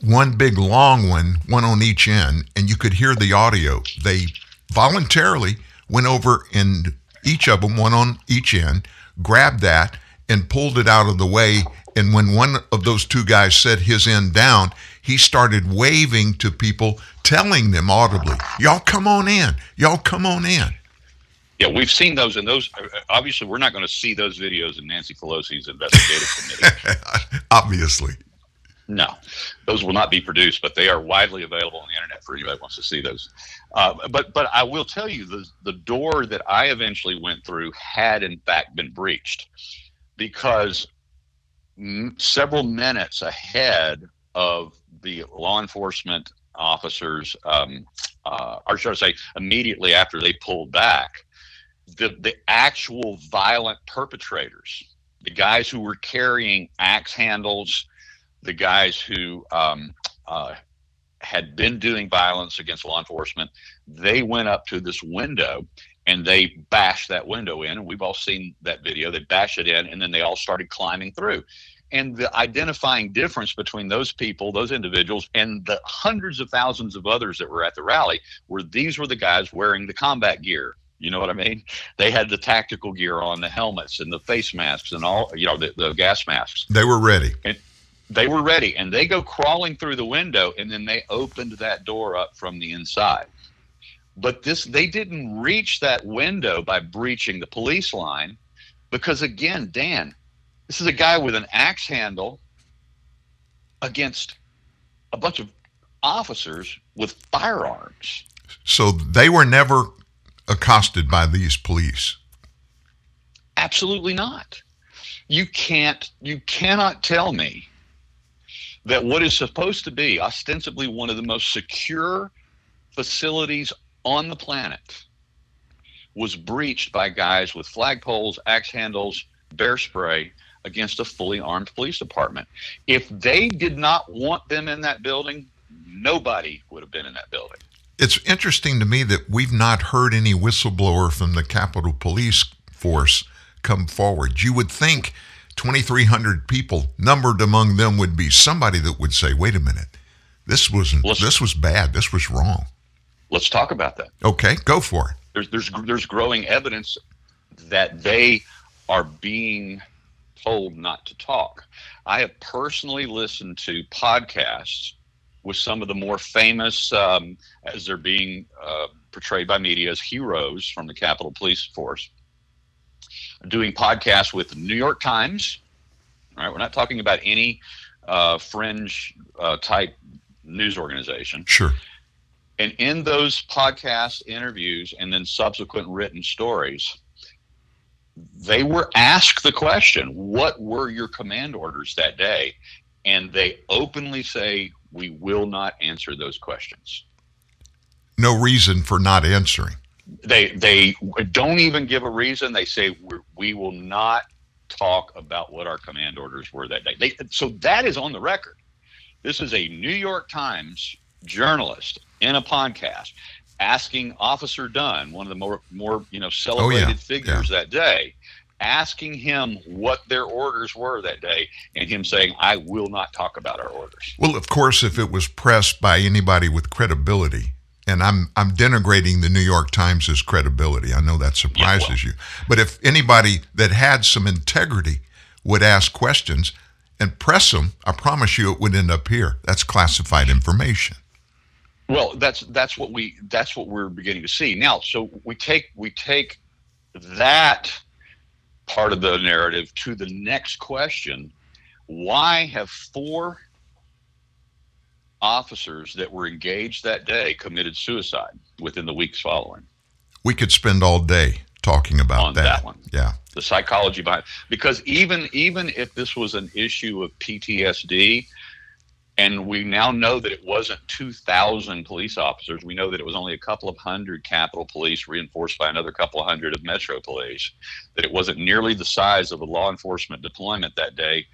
S2: one big long one, one on each end, and you could hear the audio. They voluntarily went over and each of them, one on each end, grabbed that and pulled it out of the way and when one of those two guys set his end down, he started waving to people, telling them audibly, Y'all come on in. Y'all come on in.
S3: Yeah, we've seen those, and those obviously we're not going to see those videos in Nancy Pelosi's investigative committee.
S2: obviously.
S3: No, those will not be produced, but they are widely available on the internet for anybody who wants to see those. Uh, but but I will tell you the the door that I eventually went through had in fact been breached because several minutes ahead of the law enforcement officers, um, uh, or should I say, immediately after they pulled back, the, the actual violent perpetrators, the guys who were carrying axe handles, the guys who um, uh, had been doing violence against law enforcement, they went up to this window and they bashed that window in. And we've all seen that video. They bashed it in, and then they all started climbing through. And the identifying difference between those people, those individuals, and the hundreds of thousands of others that were at the rally were these were the guys wearing the combat gear. You know what I mean? They had the tactical gear on, the helmets and the face masks and all, you know, the, the gas masks.
S2: They were ready.
S3: And they were ready. And they go crawling through the window and then they opened that door up from the inside. But this they didn't reach that window by breaching the police line because again, Dan, this is a guy with an axe handle against a bunch of officers with firearms.
S2: So they were never accosted by these police.
S3: Absolutely not. You can't you cannot tell me that what is supposed to be ostensibly one of the most secure facilities on the planet was breached by guys with flagpoles, axe handles, bear spray against a fully armed police department. If they did not want them in that building, nobody would have been in that building.
S2: It's interesting to me that we've not heard any whistleblower from the Capitol Police Force come forward. You would think 2,300 people, numbered among them, would be somebody that would say, "Wait a minute, this wasn't. This was bad. This was wrong."
S3: Let's talk about that.
S2: Okay, go for it.
S3: There's there's there's growing evidence that they are being told not to talk. I have personally listened to podcasts with some of the more famous, um, as they're being uh, portrayed by media as heroes from the Capitol Police Force, doing podcasts with the New York Times. All right, we're not talking about any uh, fringe uh, type news organization.
S2: Sure.
S3: And in those podcast interviews and then subsequent written stories, they were asked the question, What were your command orders that day? And they openly say, We will not answer those questions.
S2: No reason for not answering.
S3: They, they don't even give a reason. They say, We're, We will not talk about what our command orders were that day. They, so that is on the record. This is a New York Times journalist in a podcast asking Officer Dunn, one of the more more you know oh, celebrated figures that day, asking him what their orders were that day, and him saying, "I will not talk about our orders."
S2: Well, of course, if it was pressed by anybody with credibility, and I'm I'm denigrating the New York Times' credibility. I know that surprises you, but if anybody that had some integrity would ask questions and press them, I promise you it would end up here. That's classified information.
S3: Well, that's that's what we that's what we're beginning to see now. So we take we take that part of the narrative to the next question: Why have four officers that were engaged that day committed suicide within the weeks following?
S2: We could spend all day talking about
S3: On that one.
S2: Yeah.
S3: the psychology behind because even even if this was an issue of PTSD and we now know that it wasn't 2000 police officers we know that it was only a couple of hundred capitol police reinforced by another couple of hundred of metro police that it wasn't nearly the size of a law enforcement deployment that day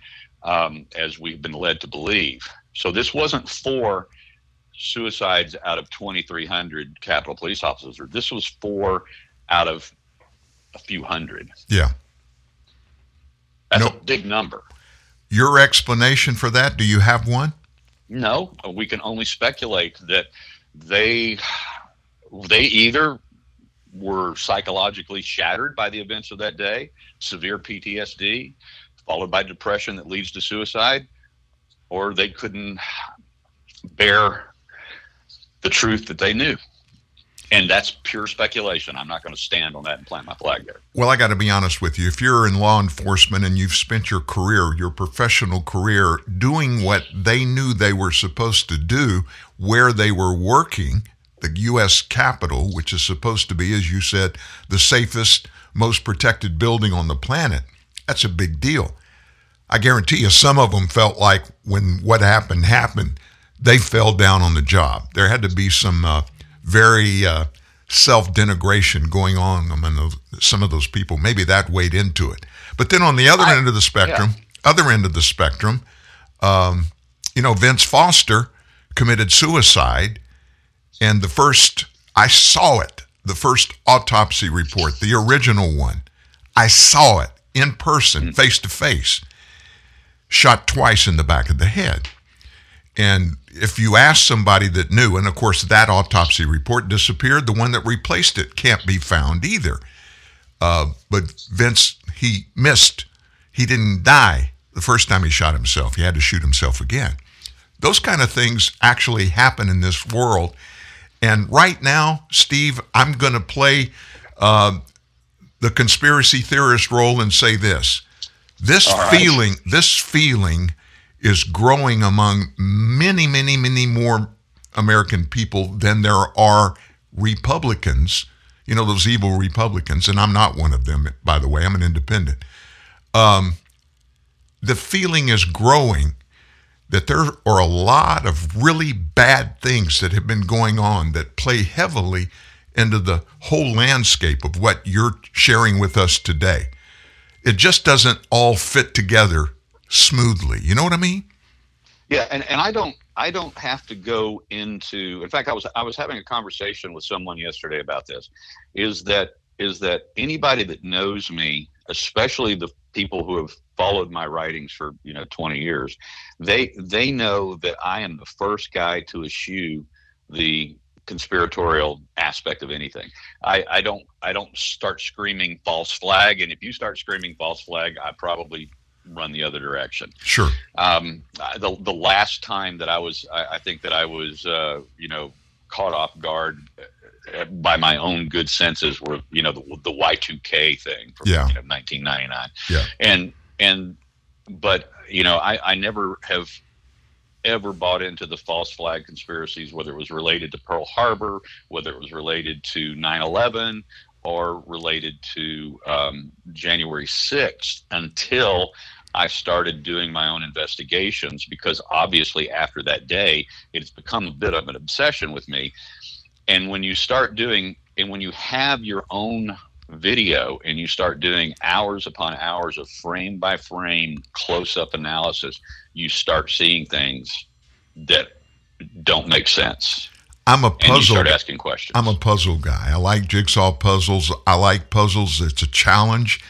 S3: um, as we've been led to believe so this wasn't four suicides out of 2300 capitol police officers this was four out of a few hundred
S2: Yeah.
S3: that's
S2: No.
S3: a big number.
S2: Your explanation for that, do you have one?
S3: No, we can only speculate that they they either were psychologically shattered by the events of that day, severe PTSD, followed by depression that leads to suicide, or they couldn't bear the truth that they knew. And that's pure speculation. I'm not going to stand on that and plant my flag there.
S2: Well, I got to be honest with you. If you're in law enforcement and you've spent your career, your professional career, doing what they knew they were supposed to do where they were working, the U.S. Capitol, which is supposed to be, as you said, the safest, most protected building on the planet, that's a big deal. I guarantee you, some of them felt like when what happened happened, they fell down on the job. There had to be some uh, very uh, self denigration going on among those, some of those people. Maybe that weighed into it. But then on the other
S3: I-
S2: end of the spectrum, other end of the spectrum, um, you know, Vince Foster committed suicide, and the first I saw it, the first autopsy report, the original one, I saw it in person, face to face shot twice in the back of the head. And if you ask somebody that knew, and of course that autopsy report disappeared, the one that replaced it can't be found either. Uh, but Vince, he missed. He didn't die the first time he shot himself. He had to shoot himself again. Those kind of things actually happen in this world. And right now, Steve, I'm going to play uh, the conspiracy theorist role and say this: this right. feeling, this feeling, is growing among many, many, many more American people than there are Republicans. You know those evil Republicans, and I'm not one of them, by the way. I'm an independent. Um, the feeling is growing that there are a lot of really bad things that have been going on that play heavily into the whole landscape of what you're sharing with us today. It just doesn't all fit together smoothly. You know what I mean?
S3: Yeah, and, and I don't I don't have to go into in fact I was I was having a conversation with someone yesterday about this is that is that anybody that knows me, especially the people who have followed my writings for you know 20 years they they know that i am the first guy to eschew the conspiratorial aspect of anything i i don't i don't start screaming false flag and if you start screaming false flag i probably run the other direction.
S2: Sure.
S3: Um the the last time that i was i, I think that i was uh you know caught off guard by my own good senses were you know the, the Y2K thing from
S2: yeah.
S3: you know, 1999
S2: yeah.
S3: And and but you know I I never have ever bought into the false flag conspiracies whether it was related to Pearl Harbor whether it was related to 9/11 or related to um, January 6th until I started doing my own investigations because obviously after that day it's become a bit of an obsession with me and when you start doing, and when you have your own video and you start doing hours upon hours of frame by frame close up analysis, you start seeing things that don't make sense.
S2: I'm a puzzle. And you
S3: start asking questions.
S2: I'm a puzzle guy. I like jigsaw puzzles. I like puzzles. It's a challenge,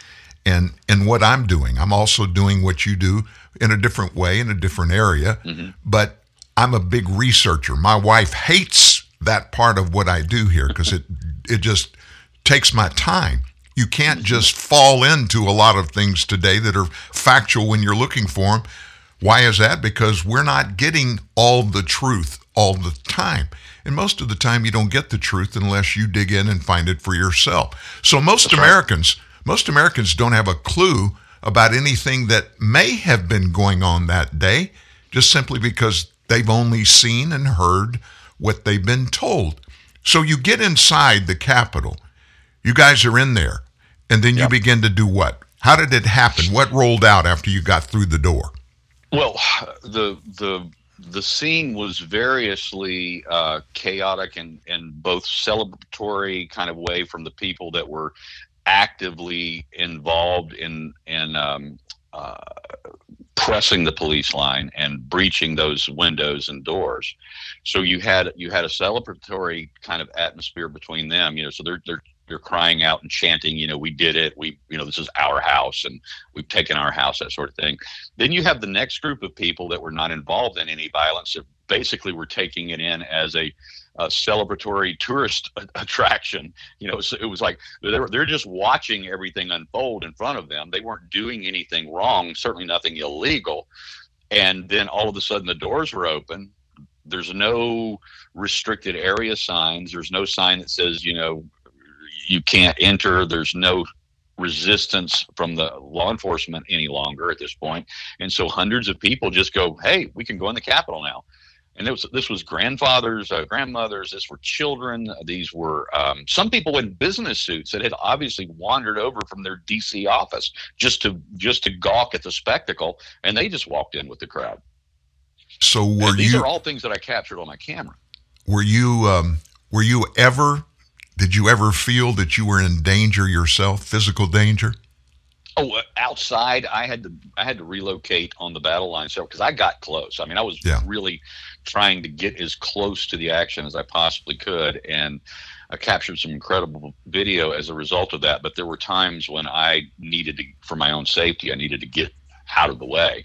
S2: and and what I'm doing, I'm also doing what you do in a different way in a different area. Mm-hmm. But I'm a big researcher. My wife hates that part of what I do here because it it just takes my time. You can't mm-hmm. just fall into a lot of things today that are factual when you're looking for them. Why is that? Because we're not getting all the truth all the time. And most of the time you don't get the truth unless you dig in and find it for yourself. So most That's Americans, right. most Americans don't have a clue about anything that may have been going on that day just simply because they've only seen and heard what they've been told. So you get inside the Capitol, you guys are in there, and then you begin to do what? How did it happen? What rolled out after you got through the door?
S3: Well, the the the scene was variously uh, chaotic and and both celebratory kind of way from the people that were actively involved in in um, uh, pressing the police line and breaching those windows and doors. So you had you had a celebratory kind of atmosphere between them. You know, so they're they're they're crying out and chanting, you know, we did it. We, you know, this is our house and we've taken our house, that sort of thing. Then you have the next group of people that were not involved in any violence that basically were taking it in as a a celebratory tourist attraction. You know, so it was like they're they're just watching everything unfold in front of them. They weren't doing anything wrong, certainly nothing illegal. And then all of a sudden the doors were open. There's no restricted area signs. There's no sign that says, you know, you can't enter. There's no resistance from the law enforcement any longer at this point. And so hundreds of people just go, hey, we can go in the Capitol now and was this was grandfathers, uh, grandmothers. This were children. These were um, some people in business suits that had obviously wandered over from their DC office just to just to gawk at the spectacle, and they just walked in with the crowd.
S2: So were
S3: and these
S2: you?
S3: are all things that I captured on my camera.
S2: Were you? Um, were you ever? Did you ever feel that you were in danger yourself, physical danger?
S3: Oh, uh, outside, I had to I had to relocate on the battle line so because I got close. I mean, I was
S2: yeah.
S3: really trying to get as close to the action as I possibly could, and I captured some incredible video as a result of that. But there were times when I needed to, for my own safety, I needed to get out of the way.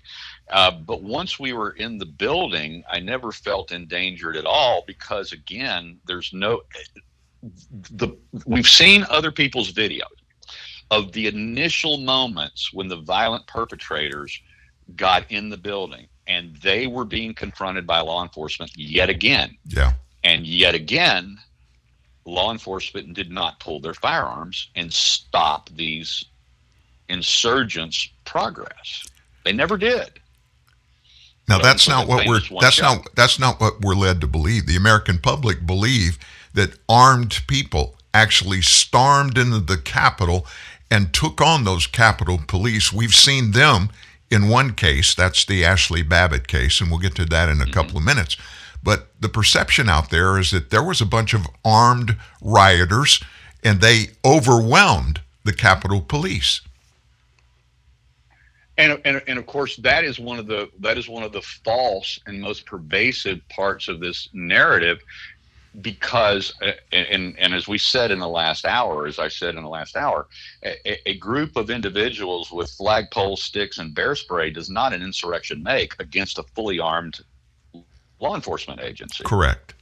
S3: Uh, but once we were in the building, I never felt endangered at all because, again, there's no. The we've seen other people's videos of the initial moments when the violent perpetrators got in the building and they were being confronted by law enforcement yet again.
S2: Yeah.
S3: And yet again, law enforcement did not pull their firearms and stop these insurgents' progress. They never did.
S2: Now that's not what we're that's shot. not that's not what we're led to believe. The American public believe that armed people actually stormed into the Capitol and took on those Capitol police. We've seen them in one case, that's the Ashli Babbitt case, and we'll get to that in a mm-hmm. couple of minutes. But the perception out there is that there was a bunch of armed rioters and they overwhelmed the Capitol Police.
S3: And, and, and of course that is one of the that is one of the false and most pervasive parts of this narrative because and and as we said in the last hour as i said in the last hour a, a, group of individuals with flagpole sticks and bear spray does not an insurrection make against a fully armed law enforcement agency.
S2: Correct.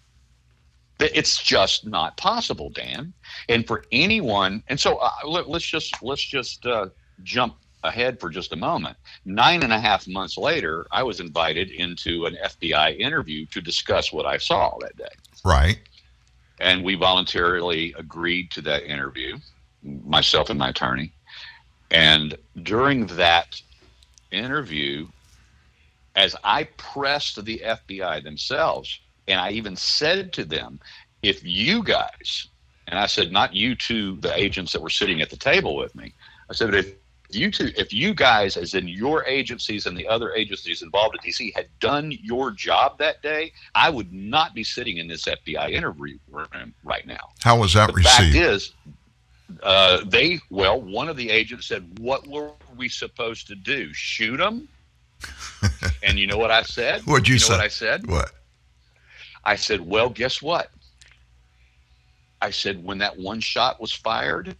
S3: It's just not possible dan. And for anyone and so uh, let, us just let's just uh, jump ahead for just a moment. Nine and a half months later i was invited into an fbi interview to discuss what i saw that day
S2: Right.
S3: And we voluntarily agreed to that interview, myself and my attorney. And during that interview, as I pressed the FBI themselves, and I even said to them, if you guys, and I said, not you two, the agents that were sitting at the table with me, I said, if you two, if you guys, as in your agencies and the other agencies involved at DC, had done your job that day, I would not be sitting in this FBI interview room right now.
S2: How was that
S3: the
S2: received?
S3: Fact is, uh, they well, one of the agents said, "What were we supposed to do? Shoot them?" and you know what I said?
S2: What'd you,
S3: you
S2: know say?
S3: What I said?
S2: What?
S3: I said, "Well, guess what?" I said, "When that one shot was fired."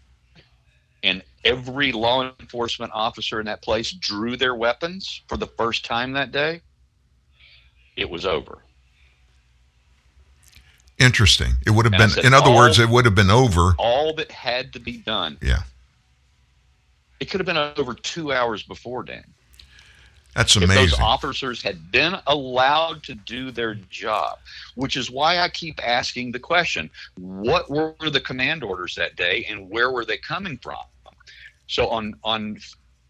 S3: And every law enforcement officer in that place drew their weapons for the first time that day, it was over.
S2: Interesting. It would have and been, said, in other all, words, it would have been over.
S3: All that had to be done.
S2: Yeah.
S3: It could have been over two hours before, Dan.
S2: That's amazing.
S3: If those officers had been allowed to do their job, which is why I keep asking the question what were the command orders that day and where were they coming from? So on on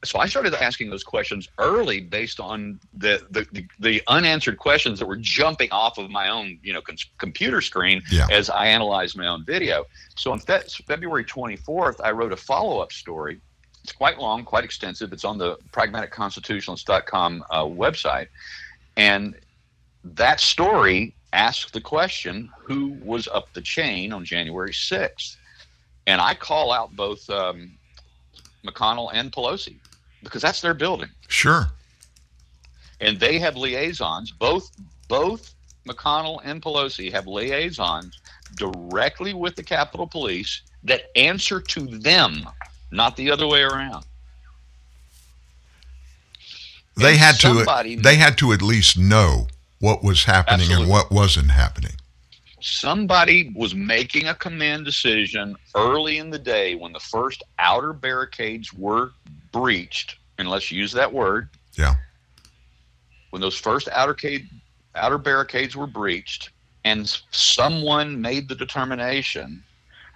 S3: so I started asking those questions early based on the, the, the, the, unanswered questions that were jumping off of my own, you know, con- computer screen yeah. as I analyzed my own video. So on fe- February 24th, I wrote a follow-up story it's quite long, quite extensive. It's on the pragmaticconstitutionalist.com uh, website. And that story asked the question who was up the chain on January 6th? And I call out both um, McConnell and Pelosi because that's their building.
S2: Sure.
S3: And they have liaisons, both both McConnell and Pelosi have liaisons directly with the Capitol Police that answer to them not the other way around.
S2: They and had to they had to at least know what was happening absolutely. and what wasn't happening.
S3: Somebody was making a command decision early in the day when the first outer barricades were breached, and let's use that word.
S2: Yeah.
S3: When those first outer, cade, outer barricades were breached, and someone made the determination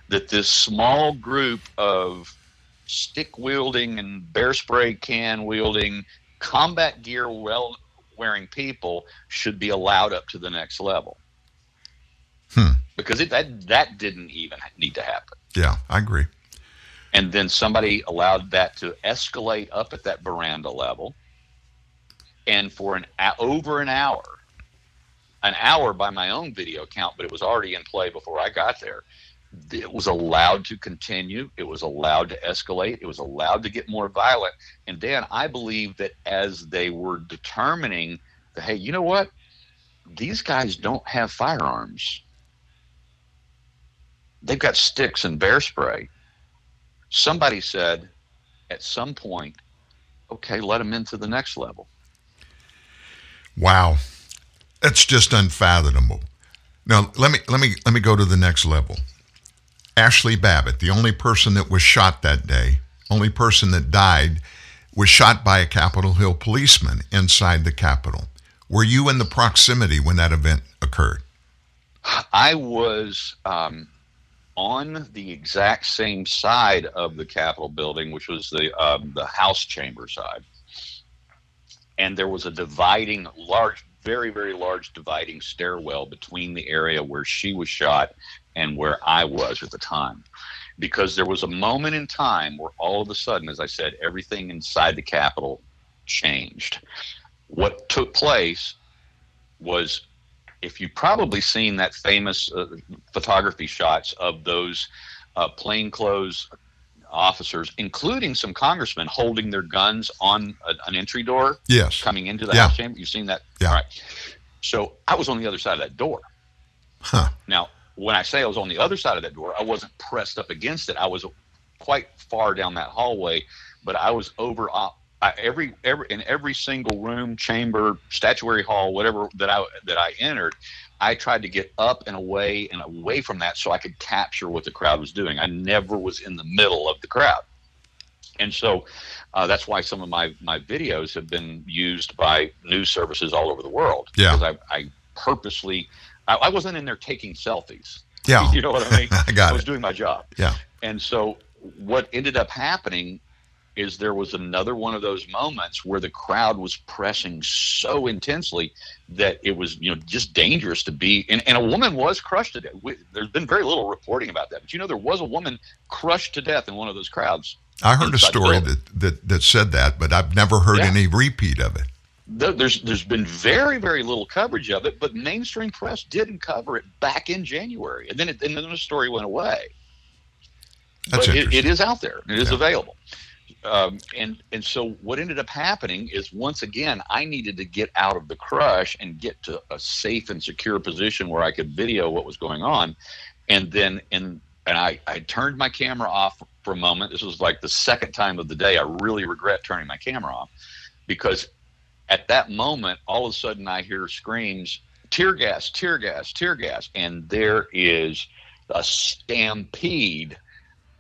S3: that this small group of stick wielding and bear spray can wielding combat gear well wearing people should be allowed up to the next level.
S2: Hmm.
S3: Because it, that that didn't even need to happen.
S2: Yeah, I agree.
S3: And then somebody allowed that to escalate up at that veranda level, and for an over an hour, an hour by my own video count, but it was already in play before I got there it was allowed to continue. It was allowed to escalate. It was allowed to get more violent. And Dan, I believe that as they were determining that, hey, you know what? These guys don't have firearms. They've got sticks and bear spray. Somebody said at some point, okay, let them into the next level.
S2: Wow. That's just unfathomable. Now let me let me let me go to the next level. Ashli Babbitt, the only person that was shot that day, only person that died, was shot by a Capitol Hill policeman inside the Capitol. Were you in the proximity when that event occurred?
S3: I was um, on the exact same side of the Capitol building, which was the um, the House chamber side, and there was a dividing large, very very large dividing stairwell between the area where she was shot and where I was at the time. Because there was a moment in time where all of a sudden, as I said, everything inside the Capitol changed. What took place was if you've probably seen that famous uh, photography shots of those uh, plainclothes officers, including some congressmen holding their guns on a, an entry door.
S2: Yes.
S3: Coming into the
S2: Yeah.
S3: House chamber. You've seen that?
S2: Yeah.
S3: All right. So I was on the other side of that door.
S2: Huh.
S3: Now, when I say I was on the other side of that door, I wasn't pressed up against it. I was quite far down that hallway, but I was over uh, I, every every in every single room, chamber, statuary hall, whatever that I that I entered. I tried to get up and away and away from that so I could capture what the crowd was doing. I never was in the middle of the crowd. And so uh, that's why some of my, my videos have been used by news services all over the world.
S2: Yeah.
S3: Because I, I purposely, I, I wasn't in there taking selfies.
S2: Yeah.
S3: You know what I mean?
S2: I got I
S3: was
S2: it.
S3: doing my job.
S2: Yeah.
S3: And so what ended up happening is there was another one of those moments where the crowd was pressing so intensely that it was you know just dangerous to be and, and a woman was crushed to death We- there's been very little reporting about that but you know there was a woman crushed to death in one of those crowds
S2: I heard a story that, that, that said that, but I've never heard
S3: Yeah.
S2: any repeat of it.
S3: There- there's there's been very very little coverage of it but mainstream press didn't cover it back in January and then it, and then the story went away
S2: That's
S3: but it, it is out there. It is
S2: Yeah.
S3: available. Um, and and so what ended up happening is once again I needed to get out of the crush and get to a safe and secure position where I could video what was going on, and then and and I I turned my camera off for a moment. This was like the second time of the day I really regret turning my camera off because at that moment all of a sudden I hear screams tear gas tear gas tear gas and there is a stampede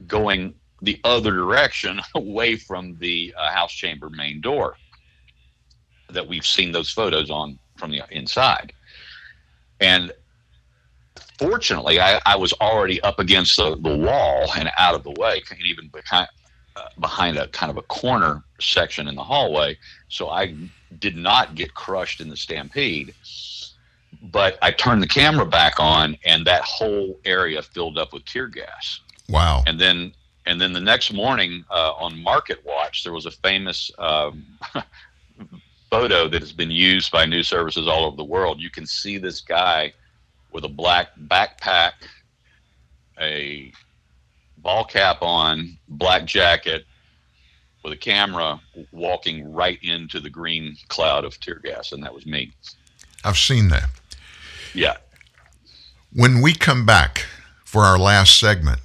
S3: going the other direction away from the uh, house chamber main door that we've seen those photos on from the inside. And fortunately i, I was already up against the, the wall and out of the way and even behind, uh, behind a kind of a corner section in the hallway. So i did not get crushed in the stampede but i turned the camera back on and that whole area filled up with tear gas.
S2: Wow.
S3: and then and then the next morning uh, on Market Watch, there was a famous um, photo that has been used by news services all over the world. You can see this guy with a black backpack, a ball cap on, black jacket, with a camera, walking right into the green cloud of tear gas, and that was me.
S2: I've seen that.
S3: Yeah.
S2: When we come back for our last segment,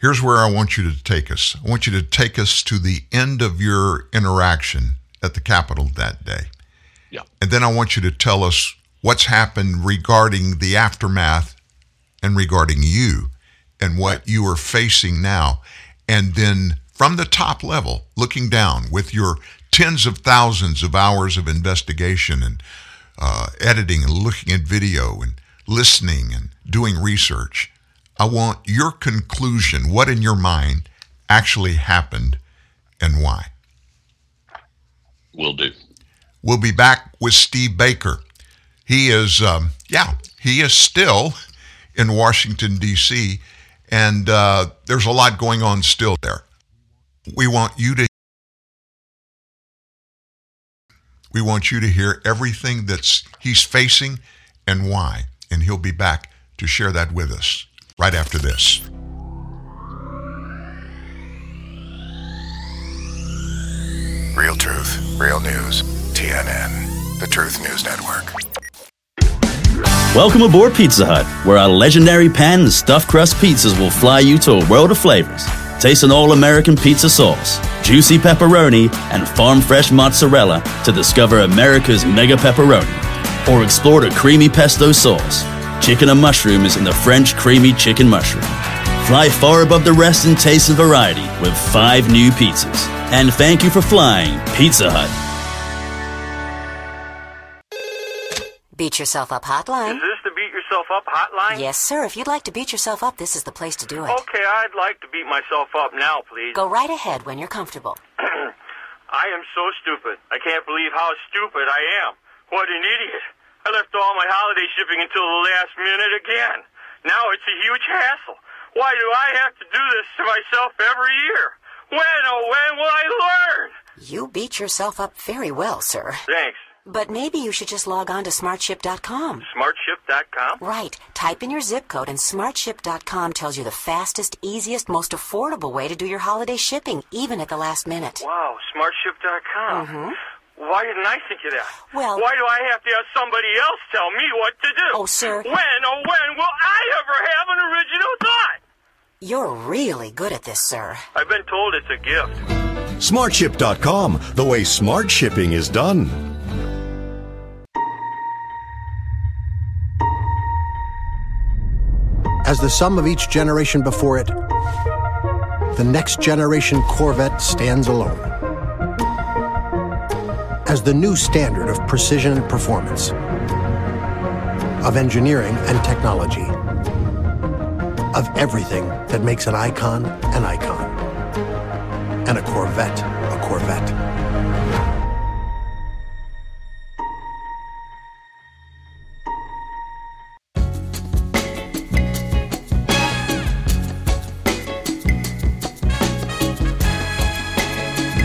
S2: here's where I want you to take us. I want you to take us to the end of your interaction at the Capitol that day.
S3: Yeah.
S2: And then I want you to tell us what's happened regarding the aftermath and regarding you and what you are facing now. And then from the top level, looking down with your tens of thousands of hours of investigation and uh, editing and looking at video and listening and doing research. I want your conclusion. What in your mind actually happened and why?
S3: Will do.
S2: We'll be back with Steve Baker. He is, um, yeah, he is still in Washington, D.C., and uh, there's a lot going on still there. We want you to. We want you to hear everything that's he's facing and why, and he'll be back to share that with us right after this.
S1: Real truth, real news. TNN, the Truth News Network.
S11: Welcome aboard Pizza Hut, where our legendary pan and stuffed crust pizzas will fly you to a world of flavors. Taste an all American pizza sauce, juicy pepperoni, and farm fresh mozzarella to discover America's mega pepperoni. Or explore the creamy pesto sauce, chicken and mushroom is in the French creamy chicken mushroom. Fly far above the rest in taste and variety with five new pizzas. And thank you for flying, Pizza Hut.
S12: Beat Yourself Up hotline.
S13: Is this the Beat Yourself Up hotline?
S12: Yes, sir. If you'd like to beat yourself up, this is the place to do it.
S13: Okay, I'd like to beat myself up now, please.
S12: Go right ahead when you're comfortable.
S13: I am so stupid. I can't believe how stupid I am. What an idiot. I left all my holiday shipping until the last minute again. Now it's a huge hassle. Why do I have to do this to myself every year? When, oh, when will I learn?
S12: You beat yourself up very well, sir.
S13: Thanks.
S12: But maybe you should just log on to smartship.com.
S13: Smartship.com?
S12: Right. Type in your zip code, and smartship.com tells you the fastest, easiest, most affordable way to do your holiday shipping, even at the last minute.
S13: Wow, smartship.com.
S12: Mhm.
S13: Why didn't I think of that?
S12: Well-
S13: why do I have to have somebody else tell me what to do?
S12: Oh, sir.
S13: When, oh, when will I ever have an original thought?
S12: You're really good at this, sir.
S13: I've been told it's a gift.
S14: Smartship.com, the way smart shipping is done.
S15: As the sum of each generation before it, the next generation Corvette stands alone. As the new standard of precision and performance, of engineering and technology, of everything that makes an icon an icon, and a Corvette a Corvette.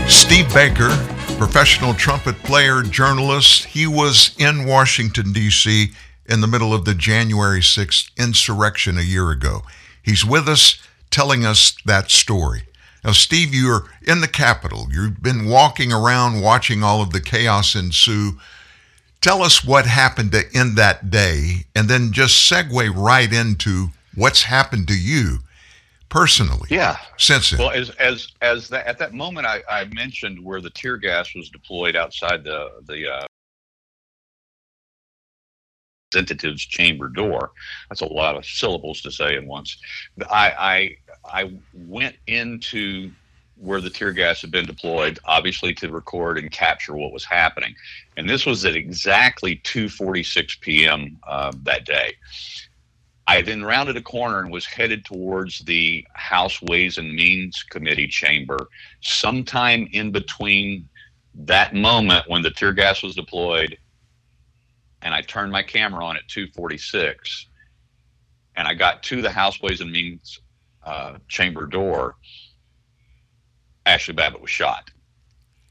S2: Steve Baker, professional trumpet player, journalist, he was in Washington, D.C. in the middle of the January 6th insurrection a year ago. He's with us telling us that story. Now, Steve, you're in the Capitol. You've been walking around watching all of the chaos ensue. Tell us what happened to end that day, and then just segue right into what's happened to you personally.
S3: Yeah.
S2: Since then.
S3: Well, as as as that, at that moment, I, I mentioned where the tear gas was deployed outside the the uh, representative's chamber door. That's a lot of syllables to say at once. I I I went into where the tear gas had been deployed, obviously to record and capture what was happening, and this was at exactly 2:46 p.m. Uh, that day. I then rounded a corner and was headed towards the House Ways and Means Committee chamber. Sometime in between that moment when the tear gas was deployed and I turned my camera on at 246 and I got to the House Ways and Means uh, chamber door, Ashli Babbitt was shot.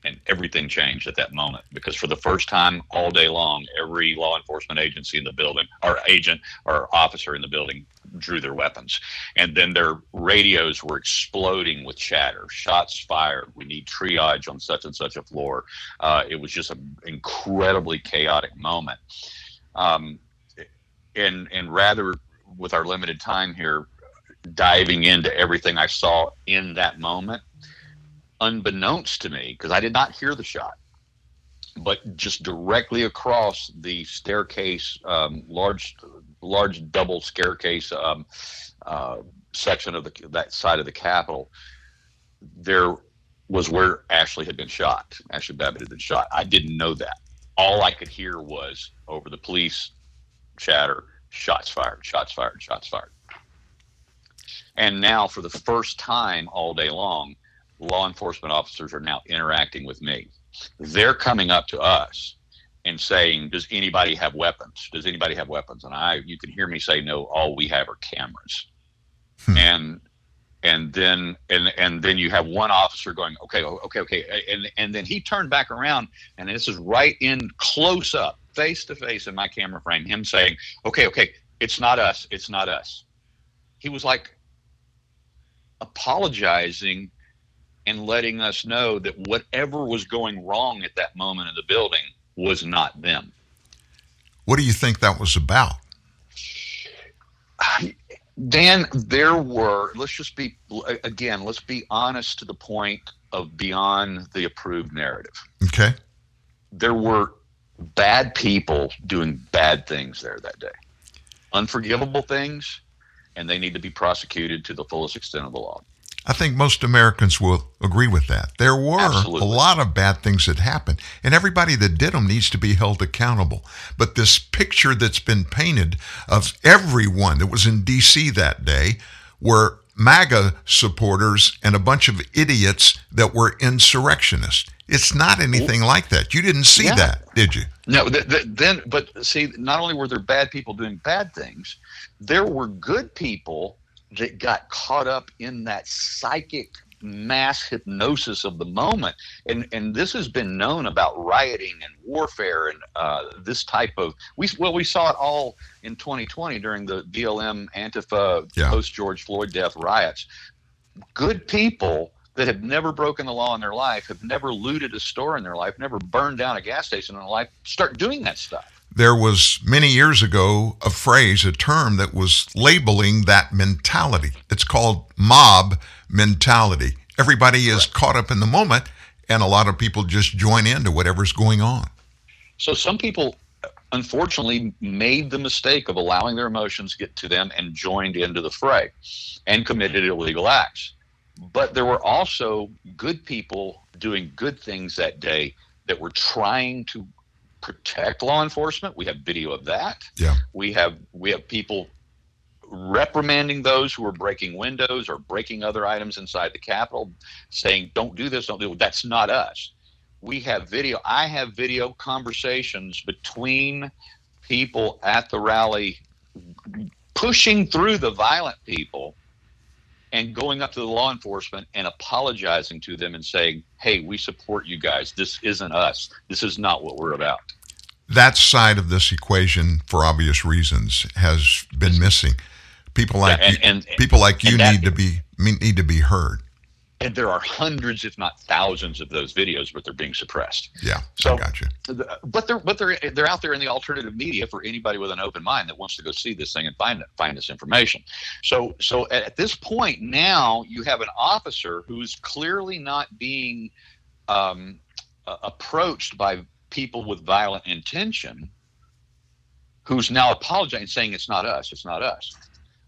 S3: And everything changed at that moment because for the first time all day long, every law enforcement agency in the building, or agent or officer in the building, drew their weapons. And then their radios were exploding with chatter shots fired. We need triage on such and such a floor. Uh, it was just an incredibly chaotic moment. Um, and, and rather, with our limited time here, diving into everything I saw in that moment, unbeknownst to me, because I did not hear the shot, but just directly across the staircase, um, large, large double staircase um, uh, section of the that side of the Capitol, there was where Ashli had been shot. Ashli Babbitt had been shot. I didn't know that. All I could hear was over the police chatter, shots fired, shots fired, shots fired. And now, for the first time all day long, law enforcement officers are now interacting with me. They're coming up to us and saying, "Does anybody have weapons? Does anybody have weapons?" And I, you can hear me say, "No, all we have are cameras." Hmm. And and then and and then you have one officer going, "Okay, okay, okay," and and then he turned back around, and this is right in close up, face to face in my camera frame. Him saying, "Okay, okay, it's not us, it's not us." He was like apologizing and letting us know that whatever was going wrong at that moment in the building was not them.
S2: What do you think that was about?
S3: Dan, there were, let's just be, again, let's be honest to the point of beyond the approved narrative.
S2: Okay.
S3: There were bad people doing bad things there that day, unforgivable things, and they need to be prosecuted to the fullest extent of the law.
S2: I think most Americans will agree with that. There were
S3: Absolutely.
S2: a lot of bad things that happened, and everybody that did them needs to be held accountable. But this picture that's been painted of everyone that was in D.C. that day were MAGA supporters and a bunch of idiots that were insurrectionists. It's not anything like that. You didn't see
S3: Yeah.
S2: that, did you?
S3: No, th- th- then, but see, not only were there bad people doing bad things, there were good people that got caught up in that psychic mass hypnosis of the moment. And and this has been known about rioting and warfare and uh, this type of we well we saw it all in 2020 during the BLM Antifa
S2: Yeah.
S3: post George Floyd death riots. Good people that have never broken the law in their life, have never looted a store in their life, never burned down a gas station in their life, start doing that stuff.
S2: There was many years ago a phrase, a term that was labeling that mentality. It's called mob mentality. Everybody is caught up in the moment, and a lot of people just join into whatever's going on.
S3: So some people unfortunately made the mistake of allowing their emotions get to them and joined into the fray and committed illegal acts. But there were also good people doing good things that day that were trying to protect law enforcement. We have video of that.
S2: Yeah.
S3: We have we have people reprimanding those who are breaking windows or breaking other items inside the Capitol, saying, "Don't do this, don't do it." That's not us. We have video. I have video conversations between people at the rally, pushing through the violent people, and going up to the law enforcement and apologizing to them and saying, "Hey, we support you guys. This isn't us. This is not what we're about."
S2: That side of this equation, for obvious reasons, has been missing. People like
S3: Yeah, and-
S2: you,
S3: and-
S2: people like you need to be need to be heard.
S3: and there are hundreds, if not thousands, of those videos, but they're being suppressed.
S2: Yeah,
S3: So,
S2: I got you.
S3: but they're but they're they're out there in the alternative media for anybody with an open mind that wants to go see this thing and find find this information. So so at, at this point now you have an officer who's clearly not being um, uh, approached by people with violent intention, who's now apologizing, saying it's not us, it's not us.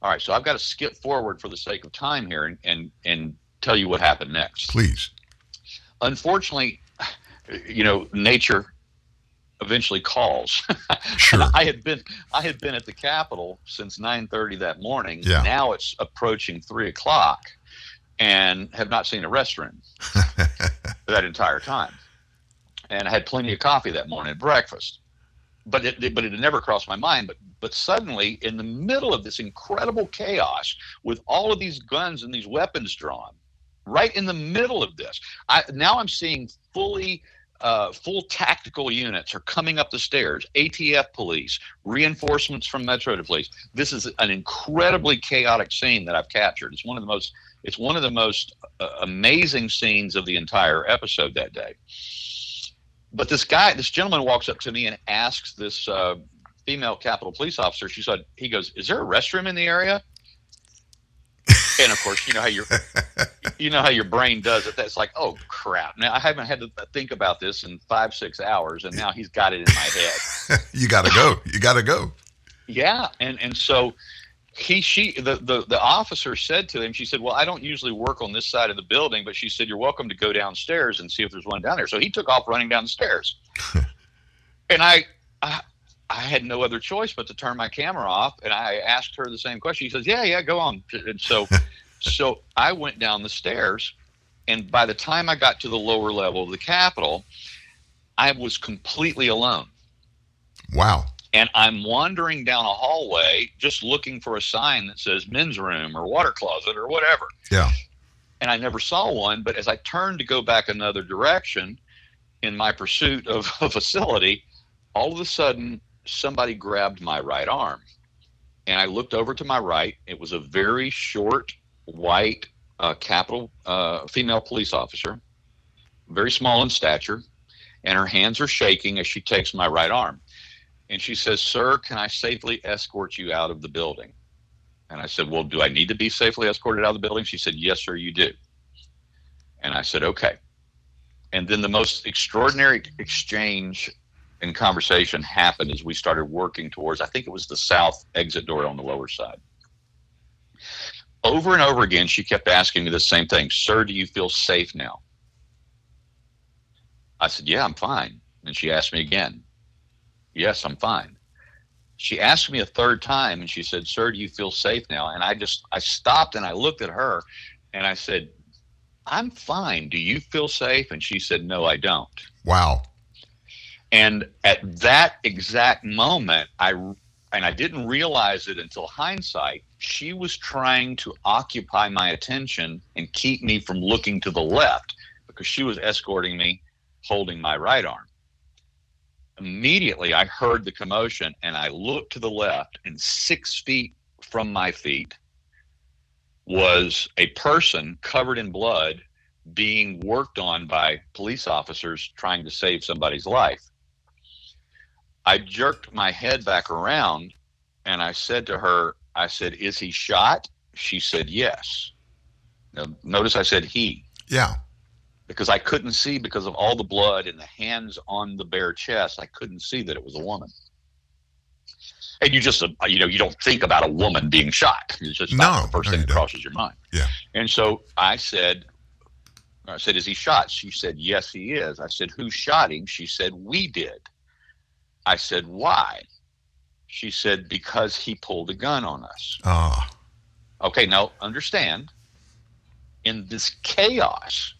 S3: All right, so I've got to skip forward for the sake of time here and and and tell you what happened next
S2: Please.
S3: unfortunately, you know, nature eventually calls.
S2: Sure.
S3: I had been I had been at the Capitol since nine thirty that morning.
S2: Yeah.
S3: Now it's approaching three o'clock, and have not seen a restroom that entire time. And I had plenty of coffee that morning at breakfast, but it but it had never crossed my mind. But but suddenly, in the middle of this incredible chaos, with all of these guns and these weapons drawn, right in the middle of this. I now I'm seeing fully uh, full tactical units are coming up the stairs. ATF police, reinforcements from Metro Police. This is an incredibly chaotic scene that I've captured. It's one of the most it's one of the most uh, amazing scenes of the entire episode that day. But this guy, this gentleman walks up to me and asks this uh, female Capitol police officer. She said, "He goes, is there a restroom in the area?" and of course, you know how your you know how your brain does it. That's like, oh crap! Now I haven't had to think about this in five six hours, and now he's got it in my head.
S2: you got to go. You got to go.
S3: Yeah, and and so he she the, the the officer said to him, she said, "Well, I don't usually work on this side of the building, but she said you're welcome to go downstairs and see if there's one down there." So he took off running down the stairs, and I. I I had no other choice but to turn my camera off, and I asked her the same question. She says, "Yeah, yeah, go on." And so, so I went down the stairs, and by the time I got to the lower level of the Capitol, I was completely alone
S2: Wow.
S3: And I'm wandering down a hallway just looking for a sign that says men's room or water closet or whatever.
S2: Yeah.
S3: And I never saw one, but as I turned to go back another direction in my pursuit of a facility, all of a sudden somebody grabbed my right arm. And I looked over to my right. It was a very short, white, uh, Capitol uh, female police officer, very small in stature, and her hands are shaking as she takes my right arm and she says, Sir, can I safely escort you out of the building? And I said, Well, do I need to be safely escorted out of the building? She said, Yes, sir, you do. And I said, okay. And then the most extraordinary exchange and conversation happened as we started working towards, I think it was the south exit door on the lower side. Over and over again, she kept asking me the same thing Sir, do you feel safe now? I said, Yeah, I'm fine. And she asked me again, Yes, I'm fine. She asked me a third time and she said, Sir, do you feel safe now? And I just, I stopped and I looked at her and I said, I'm fine. Do you feel safe? And she said, No, I don't.
S2: Wow.
S3: And at that exact moment, I and I didn't realize it until hindsight. She was trying to occupy my attention and keep me from looking to the left because she was escorting me, holding my right arm. Immediately, I heard the commotion and I looked to the left, and six feet from my feet was a person covered in blood being worked on by police officers trying to save somebody's life. I jerked my head back around and I said to her, I said, Is he shot? She said, Yes. Now, notice I said he.
S2: Yeah.
S3: Because I couldn't see because of all the blood and the hands on the bare chest. I couldn't see that it was a woman. And you just, uh, you know, you don't think about a woman being shot. It's just not
S2: No,
S3: the first
S2: no,
S3: thing that
S2: don't.
S3: crosses your mind.
S2: Yeah.
S3: And so I said, I said, is he shot? She said, yes, he is. I said, who shot him? She said, we did. I said, why? She said, because he pulled a gun on us.
S2: Ah.
S3: Okay, now understand, in this chaos,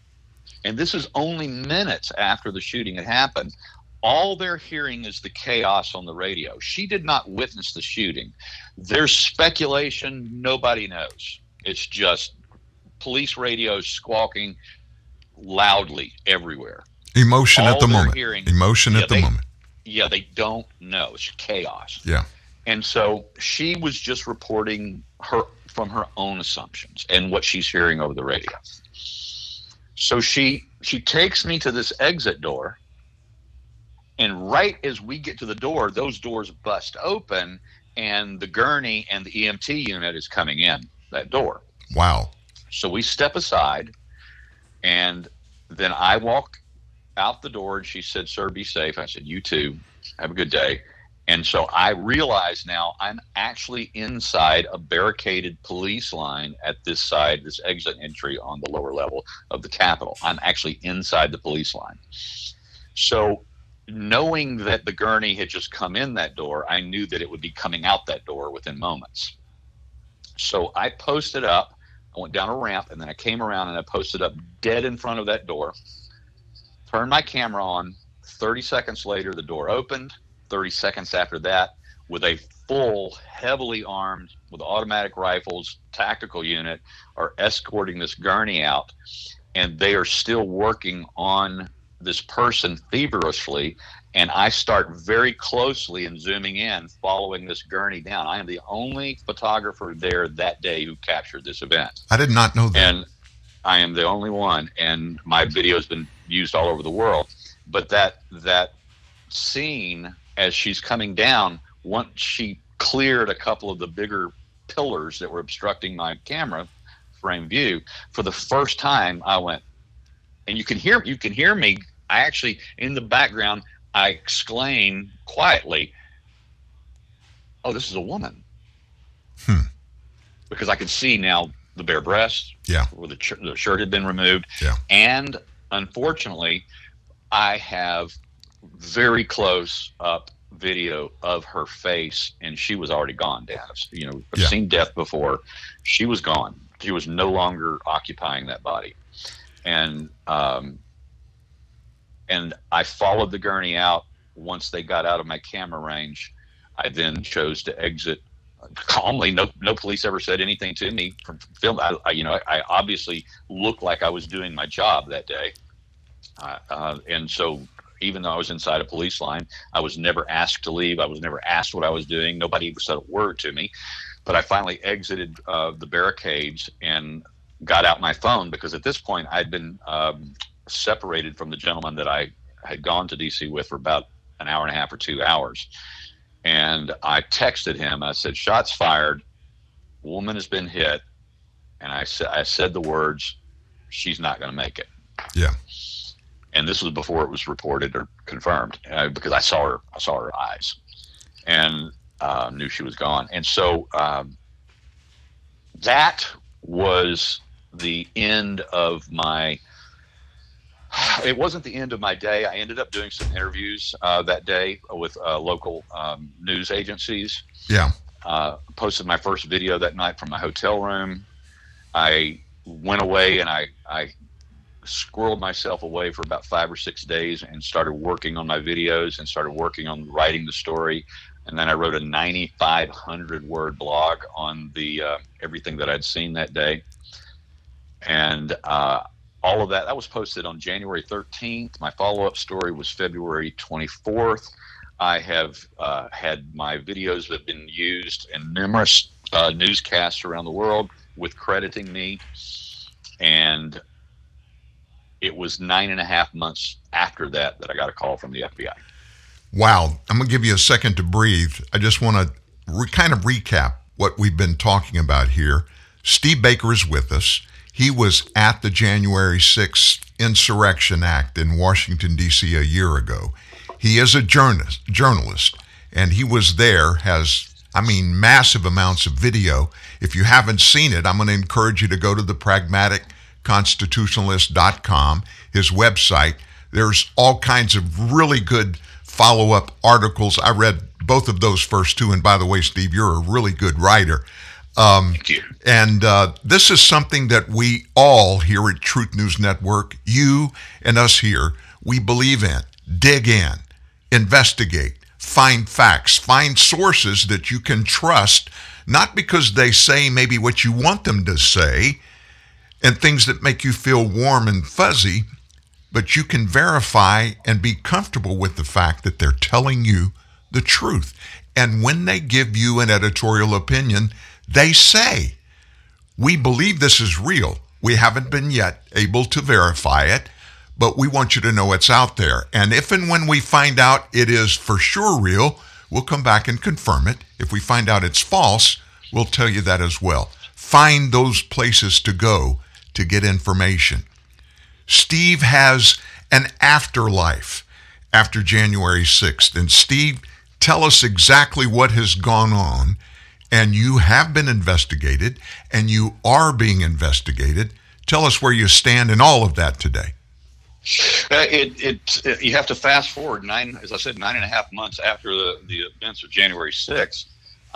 S3: and this is only minutes after the shooting had happened, all they're hearing is the chaos on the radio. She did not witness the shooting. There's speculation, nobody knows. It's just police radios squawking loudly everywhere.
S2: Emotion
S3: All
S2: at the moment.
S3: hearing-
S2: Emotion
S3: Yeah,
S2: at the
S3: they-
S2: moment.
S3: Yeah, they don't know. It's chaos.
S2: Yeah.
S3: And so she was just reporting her from her own assumptions and what she's hearing over the radio. So she she takes me to this exit door and right as we get to the door, those doors bust open and the gurney and the EMT unit is coming in that door.
S2: Wow.
S3: So we step aside, and then I walk out the door, and she said, "Sir, be safe." I said, "You too. Have a good day." And so I realize now I'm actually inside a barricaded police line at this side, this exit entry on the lower level of the Capitol. I'm actually inside the police line. So, knowing that the gurney had just come in that door, I knew that it would be coming out that door within moments. So I posted up. I went down a ramp and then I came around and I posted up dead in front of that door. Turned my camera on. 30 seconds later, the door opened. 30 seconds after that, with a full, heavily armed, with automatic rifles, tactical unit, are escorting this gurney out. And they are still working on this person feverishly. And I start very closely and zooming in, following this gurney down. I am the only photographer there that day who captured this event.
S2: I did not know that.
S3: And I am the only one, and my video has been used all over the world. But that that scene as she's coming down, once she cleared a couple of the bigger pillars that were obstructing my camera frame view, for the first time I went, and you can hear you can hear me. I actually in the background I exclaim quietly, "Oh, this is a woman," hmm. because I could see now the bare breasts,
S2: Yeah.
S3: where the, ch- the shirt had been removed,
S2: Yeah.
S3: and unfortunately, I have very close up video of her face, and she was already gone. I've, you know, I've
S2: Yeah.
S3: seen death before. She was gone. She was no longer occupying that body, and um, and I followed the gurney out. Once they got out of my camera range, I then chose to exit calmly. No, no police ever said anything to me from film. I, I you know, I, I obviously looked like I was doing my job that day, uh, uh, and so even though I was inside a police line, I was never asked to leave. I was never asked what I was doing. Nobody even said a word to me. But I finally exited uh, the barricades and got out my phone because at this point I'd been um, separated from the gentleman that I had gone to DC with for about an hour and a half or two hours. And I texted him. I said, "Shots fired. Woman has been hit." And I said, "I said the words, she's not going to make it."
S2: Yeah.
S3: And this was before it was reported or confirmed uh, because I saw her. I saw her eyes, and uh, knew she was gone. And so um, that was the end of my it wasn't the end of my day. I ended up doing some interviews uh, that day with uh, local um, news agencies.
S2: Yeah.
S3: Uh, posted my first video that night from my hotel room. I went away and I, I squirreled myself away for about five or six days and started working on my videos and started working on writing the story. And then I wrote a 9,500 word blog on the uh, everything that I'd seen that day. And uh, all of that that was posted on January 13th. My follow-up story was February 24th. I have uh, had my videos have been used in numerous uh, newscasts around the world with crediting me, and it was nine and a half months after that that I got a call from the FBI.
S2: Wow, I'm going to give you a second to breathe. I just want to re- kind of recap what we've been talking about here. Steve Baker is with us. He was at the January 6th Insurrection Act in Washington, D.C. a year ago. He is a journalist, journalist, and he was there, has, I mean, massive amounts of video. If you haven't seen it, I'm going to encourage you to go to the pragmaticconstitutionalist.com, his website. There's all kinds of really good follow up articles. I read both of those first two. And by the way, Steve, you're a really good writer.
S3: Um, Thank you.
S2: And uh, this is something that we all here at Truth News Network, you and us here, we believe in. Dig in, investigate, find facts, find sources that you can trust, not because they say maybe what you want them to say and things that make you feel warm and fuzzy, but you can verify and be comfortable with the fact that they're telling you the truth. And when they give you an editorial opinion, they say, We believe this is real. We haven't been yet able to verify it, but we want you to know it's out there. And if and when we find out it is for sure real, we'll come back and confirm it. If we find out it's false, we'll tell you that as well. Find those places to go to get information. Steve has an afterlife after January 6th. And Steve, tell us exactly what has gone on and you have been investigated and you are being investigated. Tell us where you stand in all of that today.
S3: Uh, it, it, it, you have to fast forward nine, as I said, nine and a half months after the, the events of January 6th.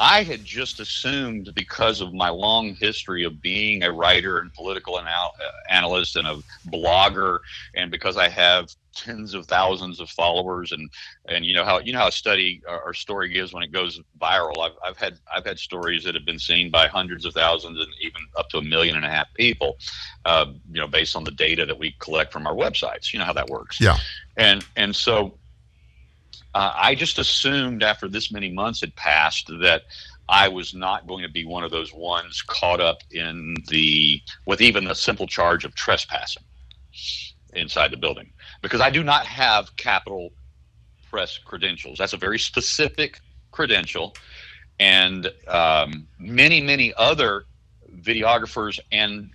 S3: I had just assumed because of my long history of being a writer and political anal- uh, analyst and a blogger, and because I have tens of thousands of followers and and you know how you know how a study or story gives when it goes viral I've, I've had I've had stories that have been seen by hundreds of thousands and even up to a million and a half people uh, you know based on the data that we collect from our websites. You know how that works.
S2: Yeah.
S3: And and so uh, I just assumed after this many months had passed that I was not going to be one of those ones caught up in the with even the simple charge of trespassing inside the building because I do not have Capitol Press credentials. That's a very specific credential, and um, many, many other videographers and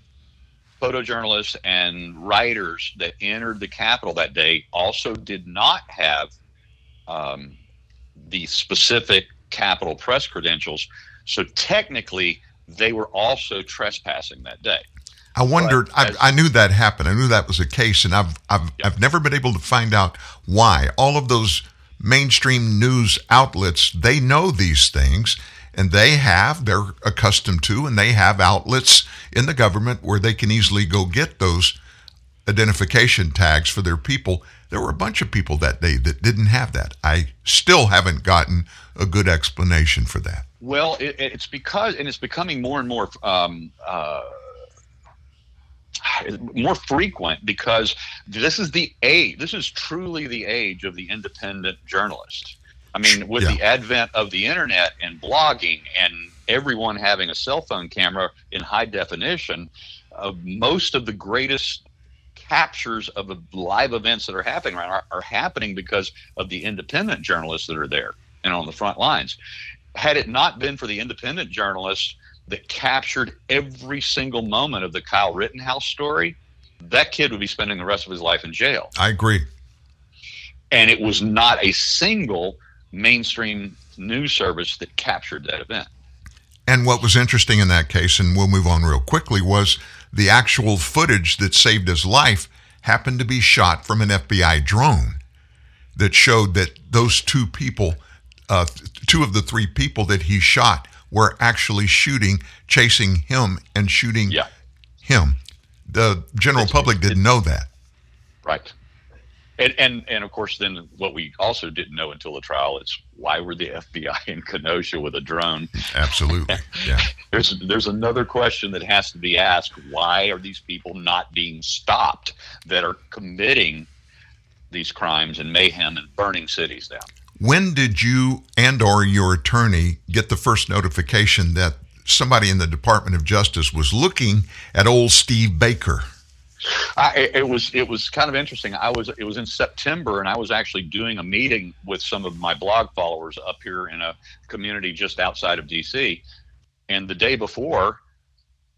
S3: photojournalists and writers that entered the Capitol that day also did not have um, the specific Capitol Press credentials. So technically, they were also trespassing that day.
S2: I wondered. I, I, knew that happened. I knew that was the case, and I've I've yeah. I've never been able to find out why. All of those mainstream news outlets they know these things, and they have they're accustomed to, and they have outlets in the government where they can easily go get those identification tags for their people. There were a bunch of people that day that didn't have that. I still haven't gotten a good explanation for that.
S3: Well, it, it's because, and it's becoming more and more. Um, uh, more frequent because this is the age. This is truly the age of the independent journalist. I mean, with yeah. the advent of the internet and blogging and everyone having a cell phone camera in high definition, uh, most of the greatest captures of the live events that are happening around are, are happening because of the independent journalists that are there and on the front lines. Had it not been for the independent journalists, that captured every single moment of the Kyle Rittenhouse story, that kid would be spending the rest of his life in jail.
S2: I agree.
S3: And it was not a single mainstream news service that captured that event.
S2: And what was interesting in that case, and we'll move on real quickly, was the actual footage that saved his life happened to be shot from an FBI drone that showed that those two people, uh, two of the three people that he shot, were actually shooting, chasing him, and shooting
S3: yeah.
S2: him. The general
S3: It's-
S2: public didn't know that.
S3: Right. And, and and of course, then what we also didn't know until the trial is why were the FBI in Kenosha with a drone?
S2: Absolutely. Yeah.
S3: There's there's another question that has to be asked: Why are these people not being stopped that are committing these crimes and mayhem and burning cities down?
S2: When did you and or your attorney get the first notification that somebody in the Department of Justice was looking at old Steve Baker?
S3: I, it- was it was kind of interesting. I was it was in September, and I was actually doing a meeting with some of my blog followers up here in a community just outside of DC. And the day before,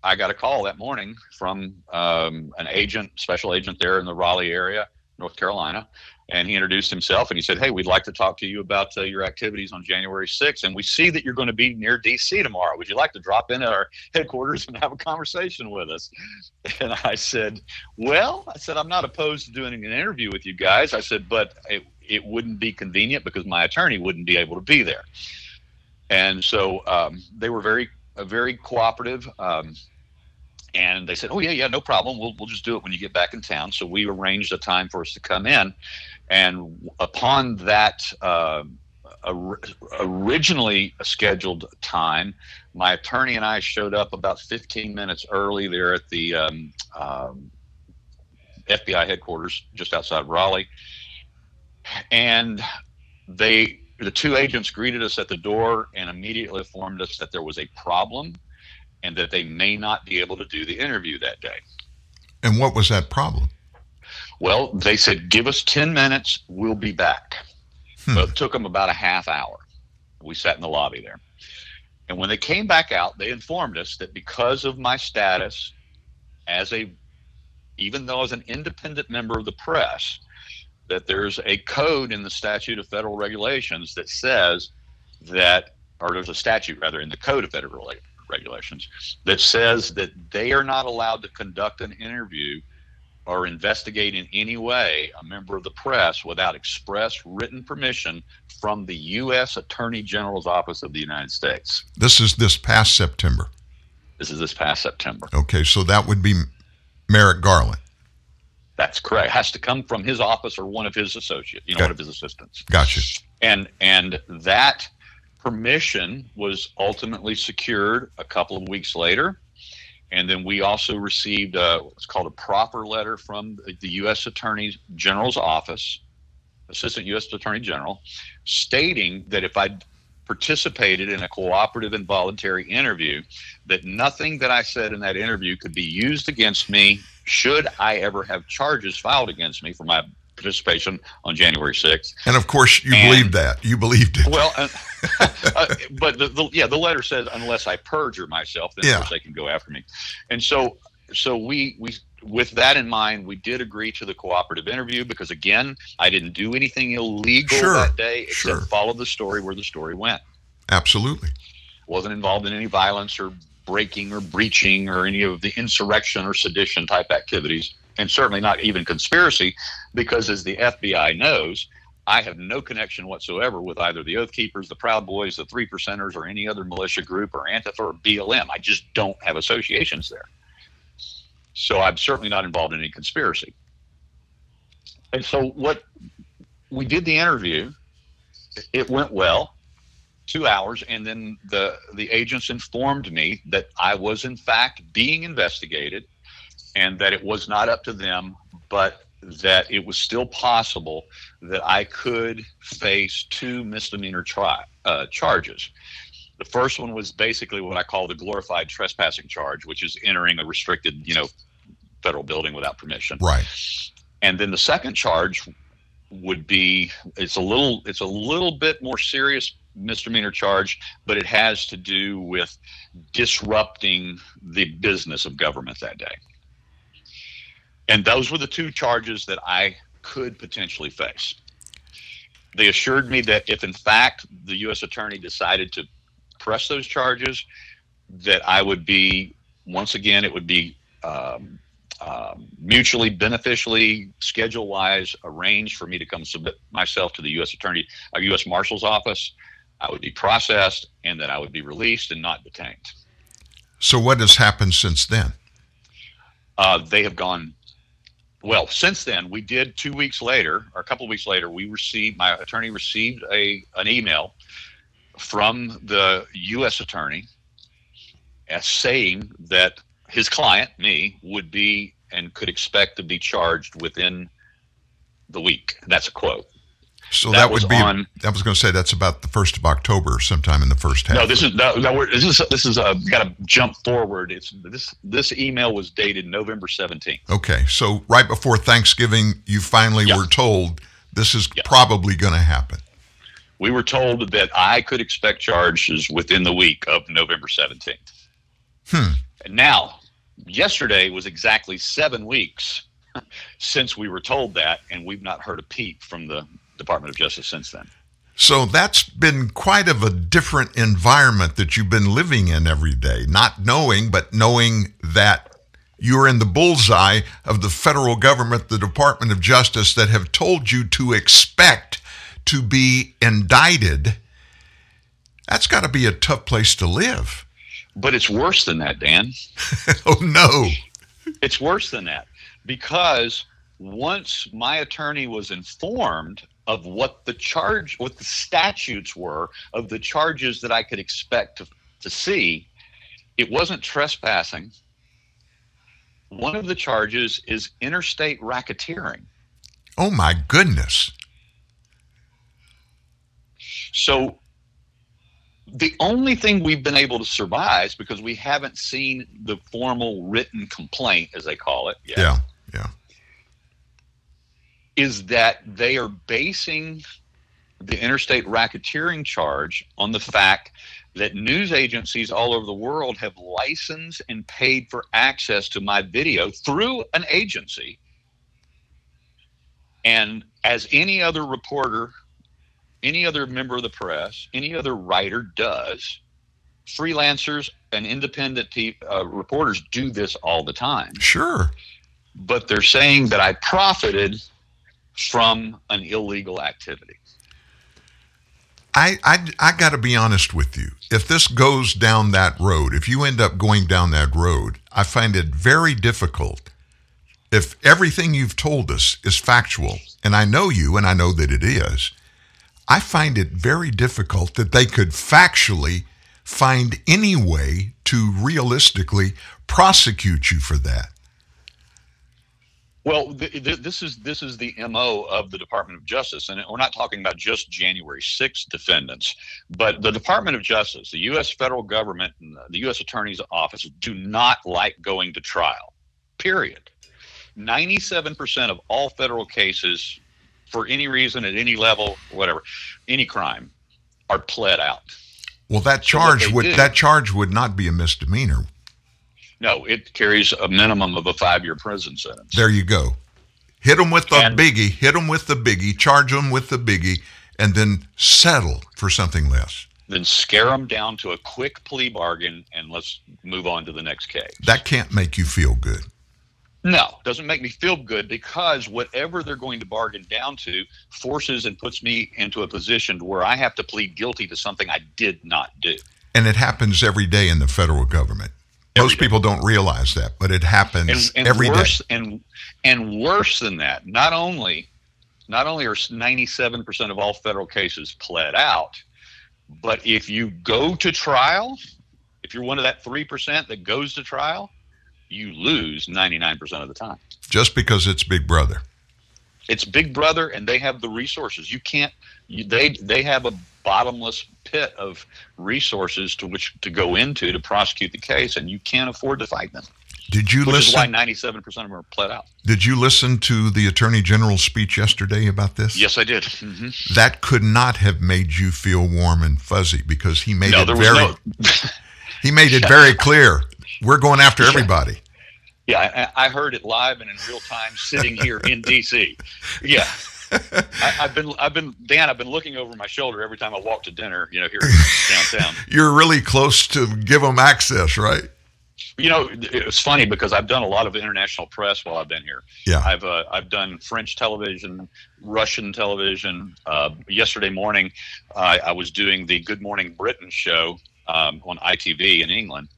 S3: I got a call that morning from um, an agent, special agent there in the Raleigh area, North Carolina, and he introduced himself and he said, "Hey, we'd like to talk to you about uh, your activities on January 6th, and we see that you're going to be near DC tomorrow. Would you like to drop in at our headquarters and have a conversation with us?" And I said, "Well, I said I'm not opposed to doing an interview with you guys. I said, but it, it wouldn't be convenient because my attorney wouldn't be able to be there." And so um, they were very, uh, very cooperative. Um, and they said, "Oh yeah, yeah, no problem. We'll we'll just do it when you get back in town." So we arranged a time for us to come in, and upon that uh, or- originally scheduled time, my attorney and I showed up about 15 minutes early there at the um, um, FBI headquarters just outside Raleigh, and they the two agents greeted us at the door and immediately informed us that there was a problem and that they may not be able to do the interview that day.
S2: And what was that problem?
S3: Well, they said, give us 10 minutes, we'll be back. Hmm. So it took them about a half hour. We sat in the lobby there. And when they came back out, they informed us that because of my status as a, even though as an independent member of the press, that there's a code in the statute of federal regulations that says that, or there's a statute rather in the code of federal regulations that says that they are not allowed to conduct an interview or investigate in any way a member of the press without express written permission from the U.S. Attorney General's Office of the United States.
S2: This is this past September.
S3: This is this past September.
S2: Okay, so that would be Merrick Garland.
S3: That's correct. It has to come from his office or one of his associates, you know,
S2: Got
S3: one of his assistants.
S2: Gotcha.
S3: and and that permission was ultimately secured a couple of weeks later and then we also received a, what's called a proffer letter from the U.S. Attorney General's office, Assistant U.S. Attorney General, stating that if I participated in a cooperative and voluntary interview, that nothing that I said in that interview could be used against me should I ever have charges filed against me for my participation on January 6th.
S2: And of course, you
S3: And-
S2: believed that. You believed it.
S3: Well, uh, uh, but the, the yeah, the letter says unless I perjure myself, then
S2: Yeah.
S3: of course they can go after me. And so, so we we with that in mind, we did agree to the cooperative interview because again, I didn't do anything illegal
S2: Sure,
S3: that day except
S2: sure.
S3: follow the story where the story went.
S2: Absolutely.
S3: Wasn't involved in any violence or breaking or breaching or any of the insurrection or sedition type activities, and certainly not even conspiracy, because as the FBI knows, I have no connection whatsoever with either the Oath Keepers, the Proud Boys, the Three Percenters, or any other militia group or Antifa or BLM. I just don't have associations there. So I'm certainly not involved in any conspiracy. And so what we did the interview, it went well two hours, and then the the agents informed me that I was in fact being investigated, and that it was not up to them, but that it was still possible that I could face two misdemeanor tri- uh, charges. The first one was basically what I call the glorified trespassing charge, which is entering a restricted, you know, federal building without permission.
S2: Right.
S3: And then the second charge would be it's a little it's a little bit more serious misdemeanor charge, but it has to do with disrupting the business of government that day. And those were the two charges that I could potentially face. They assured me that if, in fact, the U.S. attorney decided to press those charges, that I would be, once again, it would be um, um, mutually beneficially, schedule wise, arranged for me to come submit myself to the U.S. Attorney, a U.S. Marshal's office. I would be processed, and that I would be released and not detained.
S2: So, what has happened since then?
S3: Uh, they have gone. Well, since then, we did two weeks later, or a couple of weeks later, we received my attorney received a an email from the U.S. attorney as saying that his client, me, would be and could expect to be charged within the week. That's a quote.
S2: So that, that would be. On, I was going to say that's about the first of October, sometime in the first half.
S3: No, this is no, no this is this is uh, got to jump forward. It's this this email was dated November seventeenth.
S2: Okay, so right before Thanksgiving, you finally were told this is probably going to happen.
S3: We were told that I could expect charges within the week of November seventeenth.
S2: Hmm.
S3: And now, yesterday was exactly seven weeks since we were told that, and we've not heard a peep from the Department of Justice since then.
S2: So that's been quite of a different environment that you've been living in every day, not knowing, but knowing that you're in the bullseye of the federal government, the Department of Justice, that have told you to expect to be indicted. That's got to be a tough place to live.
S3: But it's worse than that, Dan.
S2: oh, no.
S3: It's worse than that because once my attorney was informed of what the charge, what the statutes were of the charges that I could expect to, to see, it wasn't trespassing. One of the charges is interstate racketeering.
S2: Oh, my goodness.
S3: So the only thing we've been able to survive is because we haven't seen the formal written complaint, as they call it.
S2: Yet, yeah, yeah.
S3: Is that they are basing the interstate racketeering charge on the fact that news agencies all over the world have licensed and paid for access to my video through an agency. And as any other reporter any other member of the press, any other writer does. Freelancers and independent uh, reporters do this all the time.
S2: Sure.
S3: But they're saying that I profited from an illegal activity.
S2: I, I, I got to be honest with you. If this goes down that road, if you end up going down that road, I find it very difficult. If everything you've told us is factual, and I know you and I know that it is, I find it very difficult that they could factually find any way to realistically prosecute you for that.
S3: Well, th- th- this is this is the mo of the Department of Justice, and we're not talking about just January 6 defendants, but the Department of Justice, the U.S. federal government, and the U.S. Attorney's Office do not like going to trial. Period. Ninety-seven percent of all federal cases for any reason at any level, whatever, any crime, are pled out.
S2: Well, that charge so would do, that charge would not be a misdemeanor.
S3: No, it carries a minimum of a five-year prison sentence.
S2: There you go. Hit them with the and, biggie. Hit them with the biggie. Charge them with the biggie, and then settle for something less.
S3: Then scare them down to a quick plea bargain, and let's move on to the next case.
S2: That can't make you feel good.
S3: No, It doesn't make me feel good because whatever they're going to bargain down to forces and puts me into a position where I have to plead guilty to something I did not do.
S2: And it happens every day in the federal government. Most people don't realize that, but it happens and, and every
S3: worse,
S2: day.
S3: And and worse than that, not only not only are 97% of all federal cases pled out, but if you go to trial, if you're one of that 3% that goes to trial, you lose 99% of the time.
S2: Just because it's Big Brother.
S3: It's Big Brother and they have the resources. You can't they they have a bottomless pit of resources to which to go into to prosecute the case and you can't afford to fight them.
S2: Did you
S3: which
S2: listen?
S3: is why 97% of them are pled out.
S2: Did you listen to the Attorney General's speech yesterday about this?
S3: Yes, I did. Mm-hmm.
S2: That could not have made you feel warm and fuzzy because he made no, it very no... he made it very clear we're going after everybody.
S3: Yeah, I, I heard it live and in real time, sitting here in DC. Yeah, I, have been, I've been, Dan, I've been looking over my shoulder every time I walk to dinner. You know, here downtown.
S2: You're really close to give them access, right?
S3: You know, it's funny because I've done a lot of international press while I've been here.
S2: Yeah,
S3: I've uh, I've done French television, Russian television. Uh, yesterday morning, uh, I was doing the Good Morning Britain show um, on ITV in England,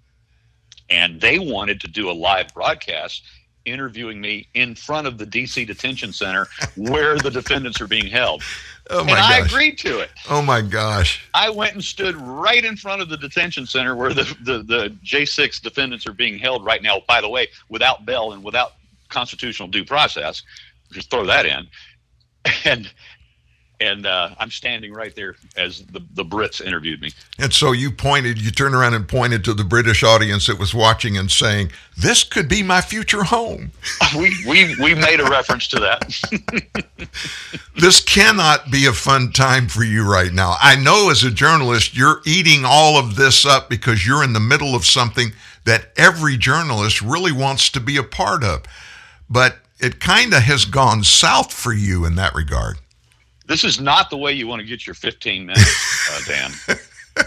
S3: and they wanted to do a live broadcast interviewing me in front of the DC detention center where the defendants are being held.
S2: Oh my
S3: and
S2: gosh.
S3: I agreed to it.
S2: Oh my gosh.
S3: I went and stood right in front of the detention center where the, the, the J6 defendants are being held right now, by the way, without bail and without constitutional due process. Just throw that in. And and uh, I'm standing right there as the, the Brits interviewed me.
S2: And so you pointed, you turned around and pointed to the British audience that was watching and saying, "This could be my future home."
S3: we we we made a reference to that.
S2: this cannot be a fun time for you right now. I know as a journalist, you're eating all of this up because you're in the middle of something that every journalist really wants to be a part of. But it kind of has gone south for you in that regard.
S3: This is not the way you want to get your 15 minutes, uh, Dan.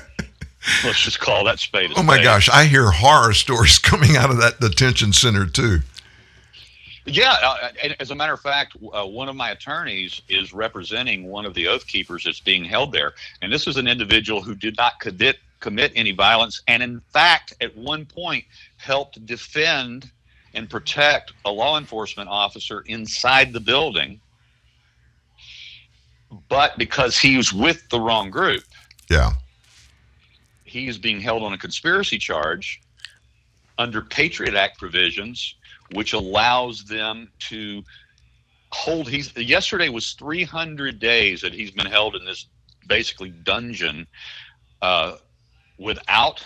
S3: Let's just call that spade.
S2: oh my
S3: spade.
S2: gosh, I hear horror stories coming out of that detention center too.
S3: Yeah, uh, as a matter of fact, uh, one of my attorneys is representing one of the oath keepers that's being held there, and this is an individual who did not commit commit any violence, and in fact, at one point, helped defend and protect a law enforcement officer inside the building but because he was with the wrong group,
S2: yeah,
S3: he is being held on a conspiracy charge under Patriot Act provisions, which allows them to hold. He's yesterday was 300 days that he's been held in this basically dungeon uh, without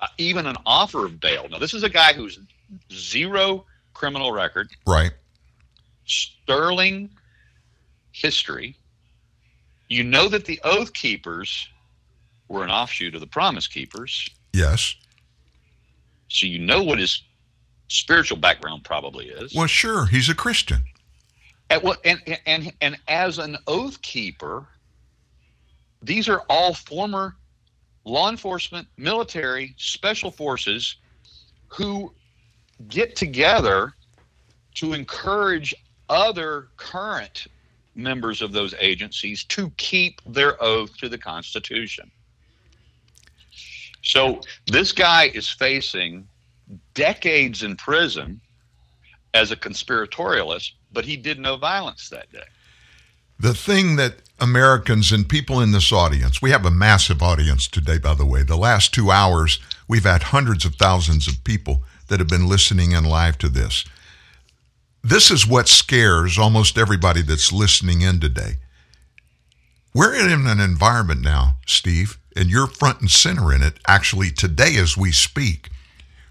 S3: uh, even an offer of bail. Now, this is a guy who's zero criminal record,
S2: right?
S3: Sterling history you know that the Oath Keepers were an offshoot of the Promise Keepers.
S2: Yes.
S3: So you know what his spiritual background probably is.
S2: Well, sure, he's a Christian.
S3: And, and, and, and as an Oath Keeper, these are all former law enforcement, military, special forces who get together to encourage other current members of those agencies to keep their oath to the Constitution. So this guy is facing decades in prison as a conspiratorialist, but he did no violence that day.
S2: The thing that Americans and people in this audience, we have a massive audience today, by the way. The last two hours, we've had hundreds of thousands of people that have been listening in live to this. This is what scares almost everybody that's listening in today. We're in an environment now, Steve, and you're front and center in it actually today as we speak.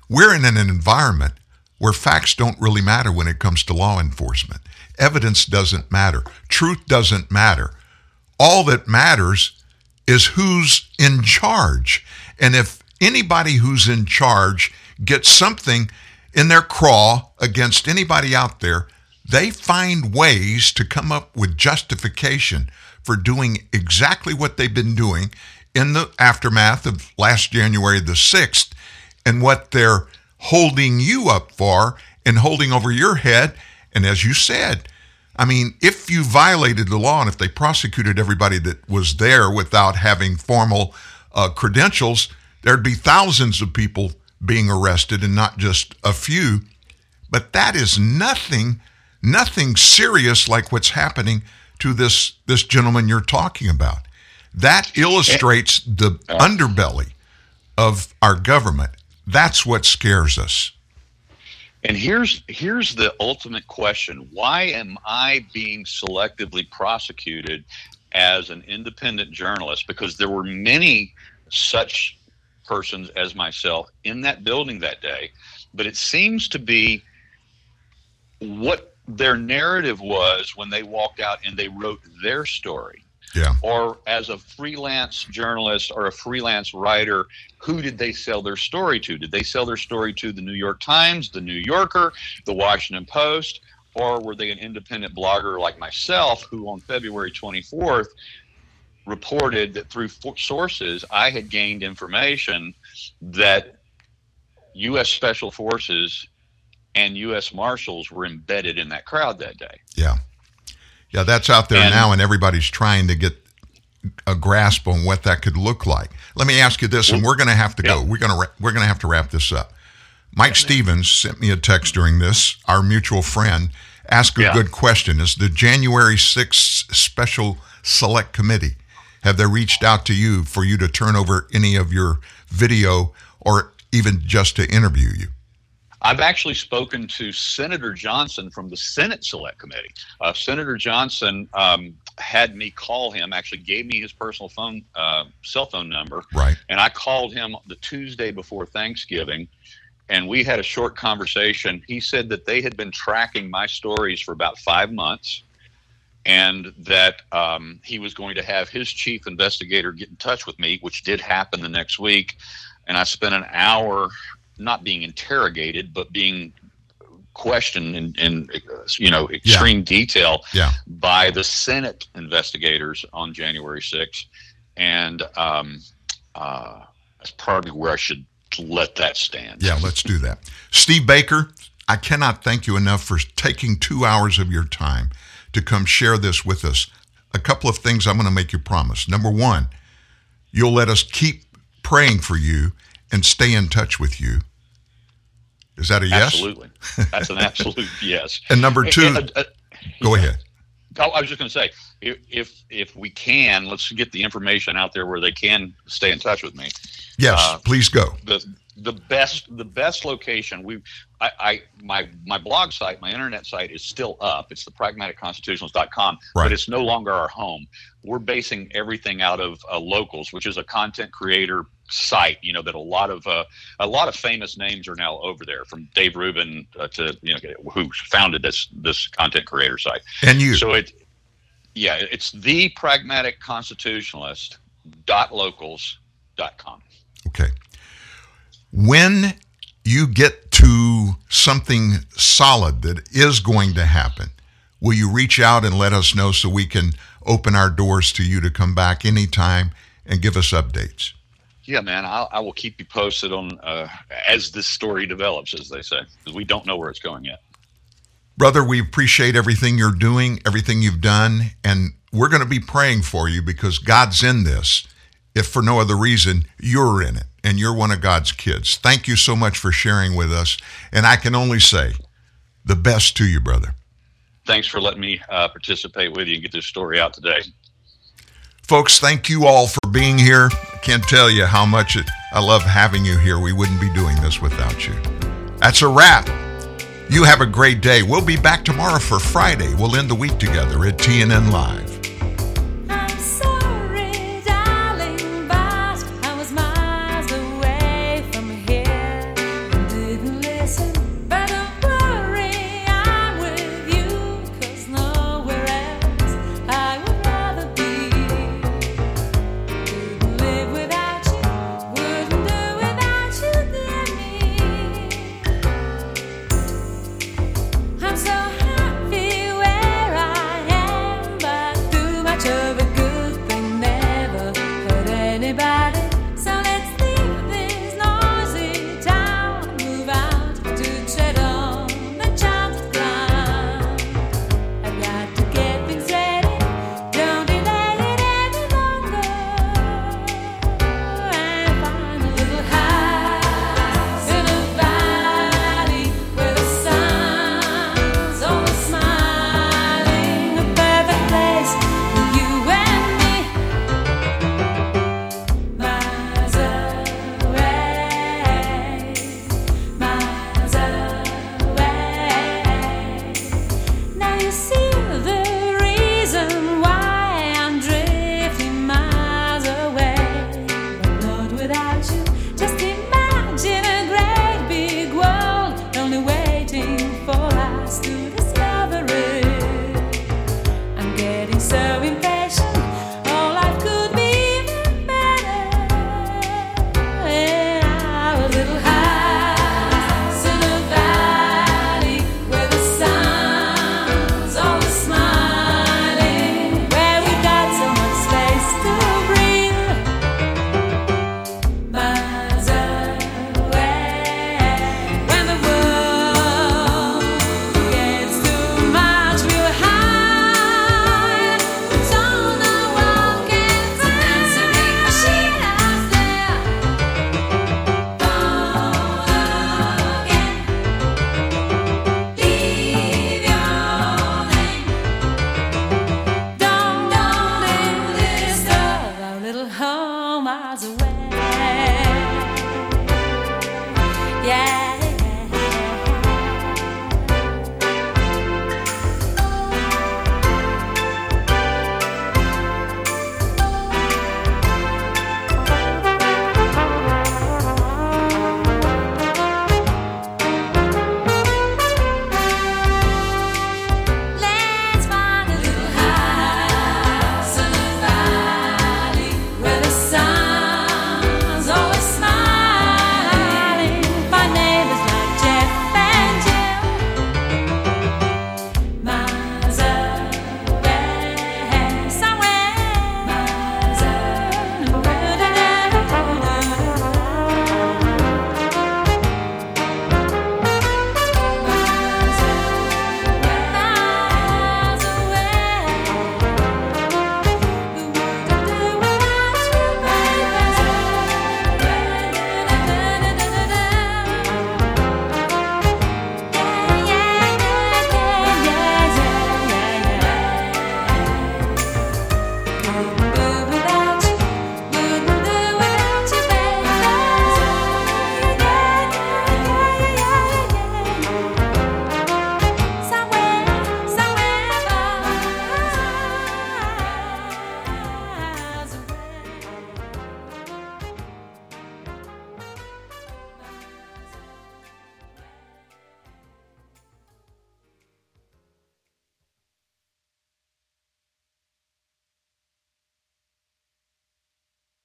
S2: We're in an environment where facts don't really matter when it comes to law enforcement. Evidence doesn't matter. Truth doesn't matter. All that matters is who's in charge. And if anybody who's in charge gets something in their craw against anybody out there, they find ways to come up with justification for doing exactly what they've been doing in the aftermath of last January the 6th and what they're holding you up for and holding over your head. And as you said, I mean, if you violated the law and if they prosecuted everybody that was there without having formal uh, credentials, there'd be thousands of people being arrested and not just a few. But that is nothing, nothing serious like what's happening to this this gentleman you're talking about. That illustrates the underbelly of our government. That's what scares us.
S3: And here's here's the ultimate question. Why am I being selectively prosecuted as an independent journalist? Because there were many such persons as myself in that building that day, but it seems to be what their narrative was when they walked out and they wrote their story.
S2: Yeah.
S3: Or as a freelance journalist or a freelance writer, who did they sell their story to? Did they sell their story to the New York Times, the New Yorker, the Washington Post, or were they an independent blogger like myself who on February 24th reported that through sources I had gained information that U.S. Special Forces and U.S. Marshals were embedded in that crowd that day.
S2: Yeah. Yeah, that's out there and, now, and everybody's trying to get a grasp on what that could look like. Let me ask you this, and we're going to have to yeah. go. We're going to we're going to have to wrap this up. Mike Stevens sent me a text during this. Our mutual friend asked a yeah. good question: Is the January 6th Special Select Committee have they reached out to you for you to turn over any of your video or even just to interview you?
S3: I've actually spoken to Senator Johnson from the Senate Select Committee. Uh, Senator Johnson um, had me call him, actually gave me his personal phone, uh, cell phone number.
S2: Right.
S3: And I called him the Tuesday before Thanksgiving and we had a short conversation. He said that they had been tracking my stories for about five months and that um, he was going to have his chief investigator get in touch with me, which did happen the next week. And I spent an hour not being interrogated, but being questioned in, in you know extreme
S2: yeah.
S3: detail
S2: yeah.
S3: by the Senate investigators on January 6th, and um, uh, that's probably where I should let that stand.
S2: Yeah, let's do that. Steve Baker, I cannot thank you enough for taking two hours of your time to come share this with us. A couple of things I'm going to make you promise. Number one, you'll let us keep praying for you and stay in touch with you. Is that a yes?
S3: Absolutely. That's an absolute yes.
S2: And number two, and, uh, uh, go ahead.
S3: I was just going to say, if if we can, let's get the information out there where they can stay in touch with me.
S2: Yes, uh, please go.
S3: The the best the best location we I, I my my blog site my internet site is still up. It's the pragmaticconstitutionalist.com
S2: right.
S3: but it's no longer our home. We're basing everything out of uh, locals which is a content creator site you know that a lot of uh, a lot of famous names are now over there from dave rubin uh, to you know who founded this this content creator site.
S2: And you.
S3: So it yeah it's the pragmatic constitutionalist dot locals dot com
S2: when you get to something solid that is going to happen, will you reach out and let us know so we can open our doors to you to come back anytime and give us updates?
S3: Yeah, man, I'll, I will keep you posted on uh, as this story develops, as they say, because we don't know where it's going yet.
S2: Brother, we appreciate everything you're doing, everything you've done, and we're going to be praying for you because God's in this. If for no other reason, you're in it and you're one of God's kids. Thank you so much for sharing with us. And I can only say the best to you, brother.
S3: Thanks for letting me uh, participate with you and get this story out today.
S2: Folks, thank you all for being here. I can't tell you how much it, I love having you here. We wouldn't be doing this without you. That's a wrap. You have a great day. We'll be back tomorrow for Friday. We'll end the week together at TNN Live.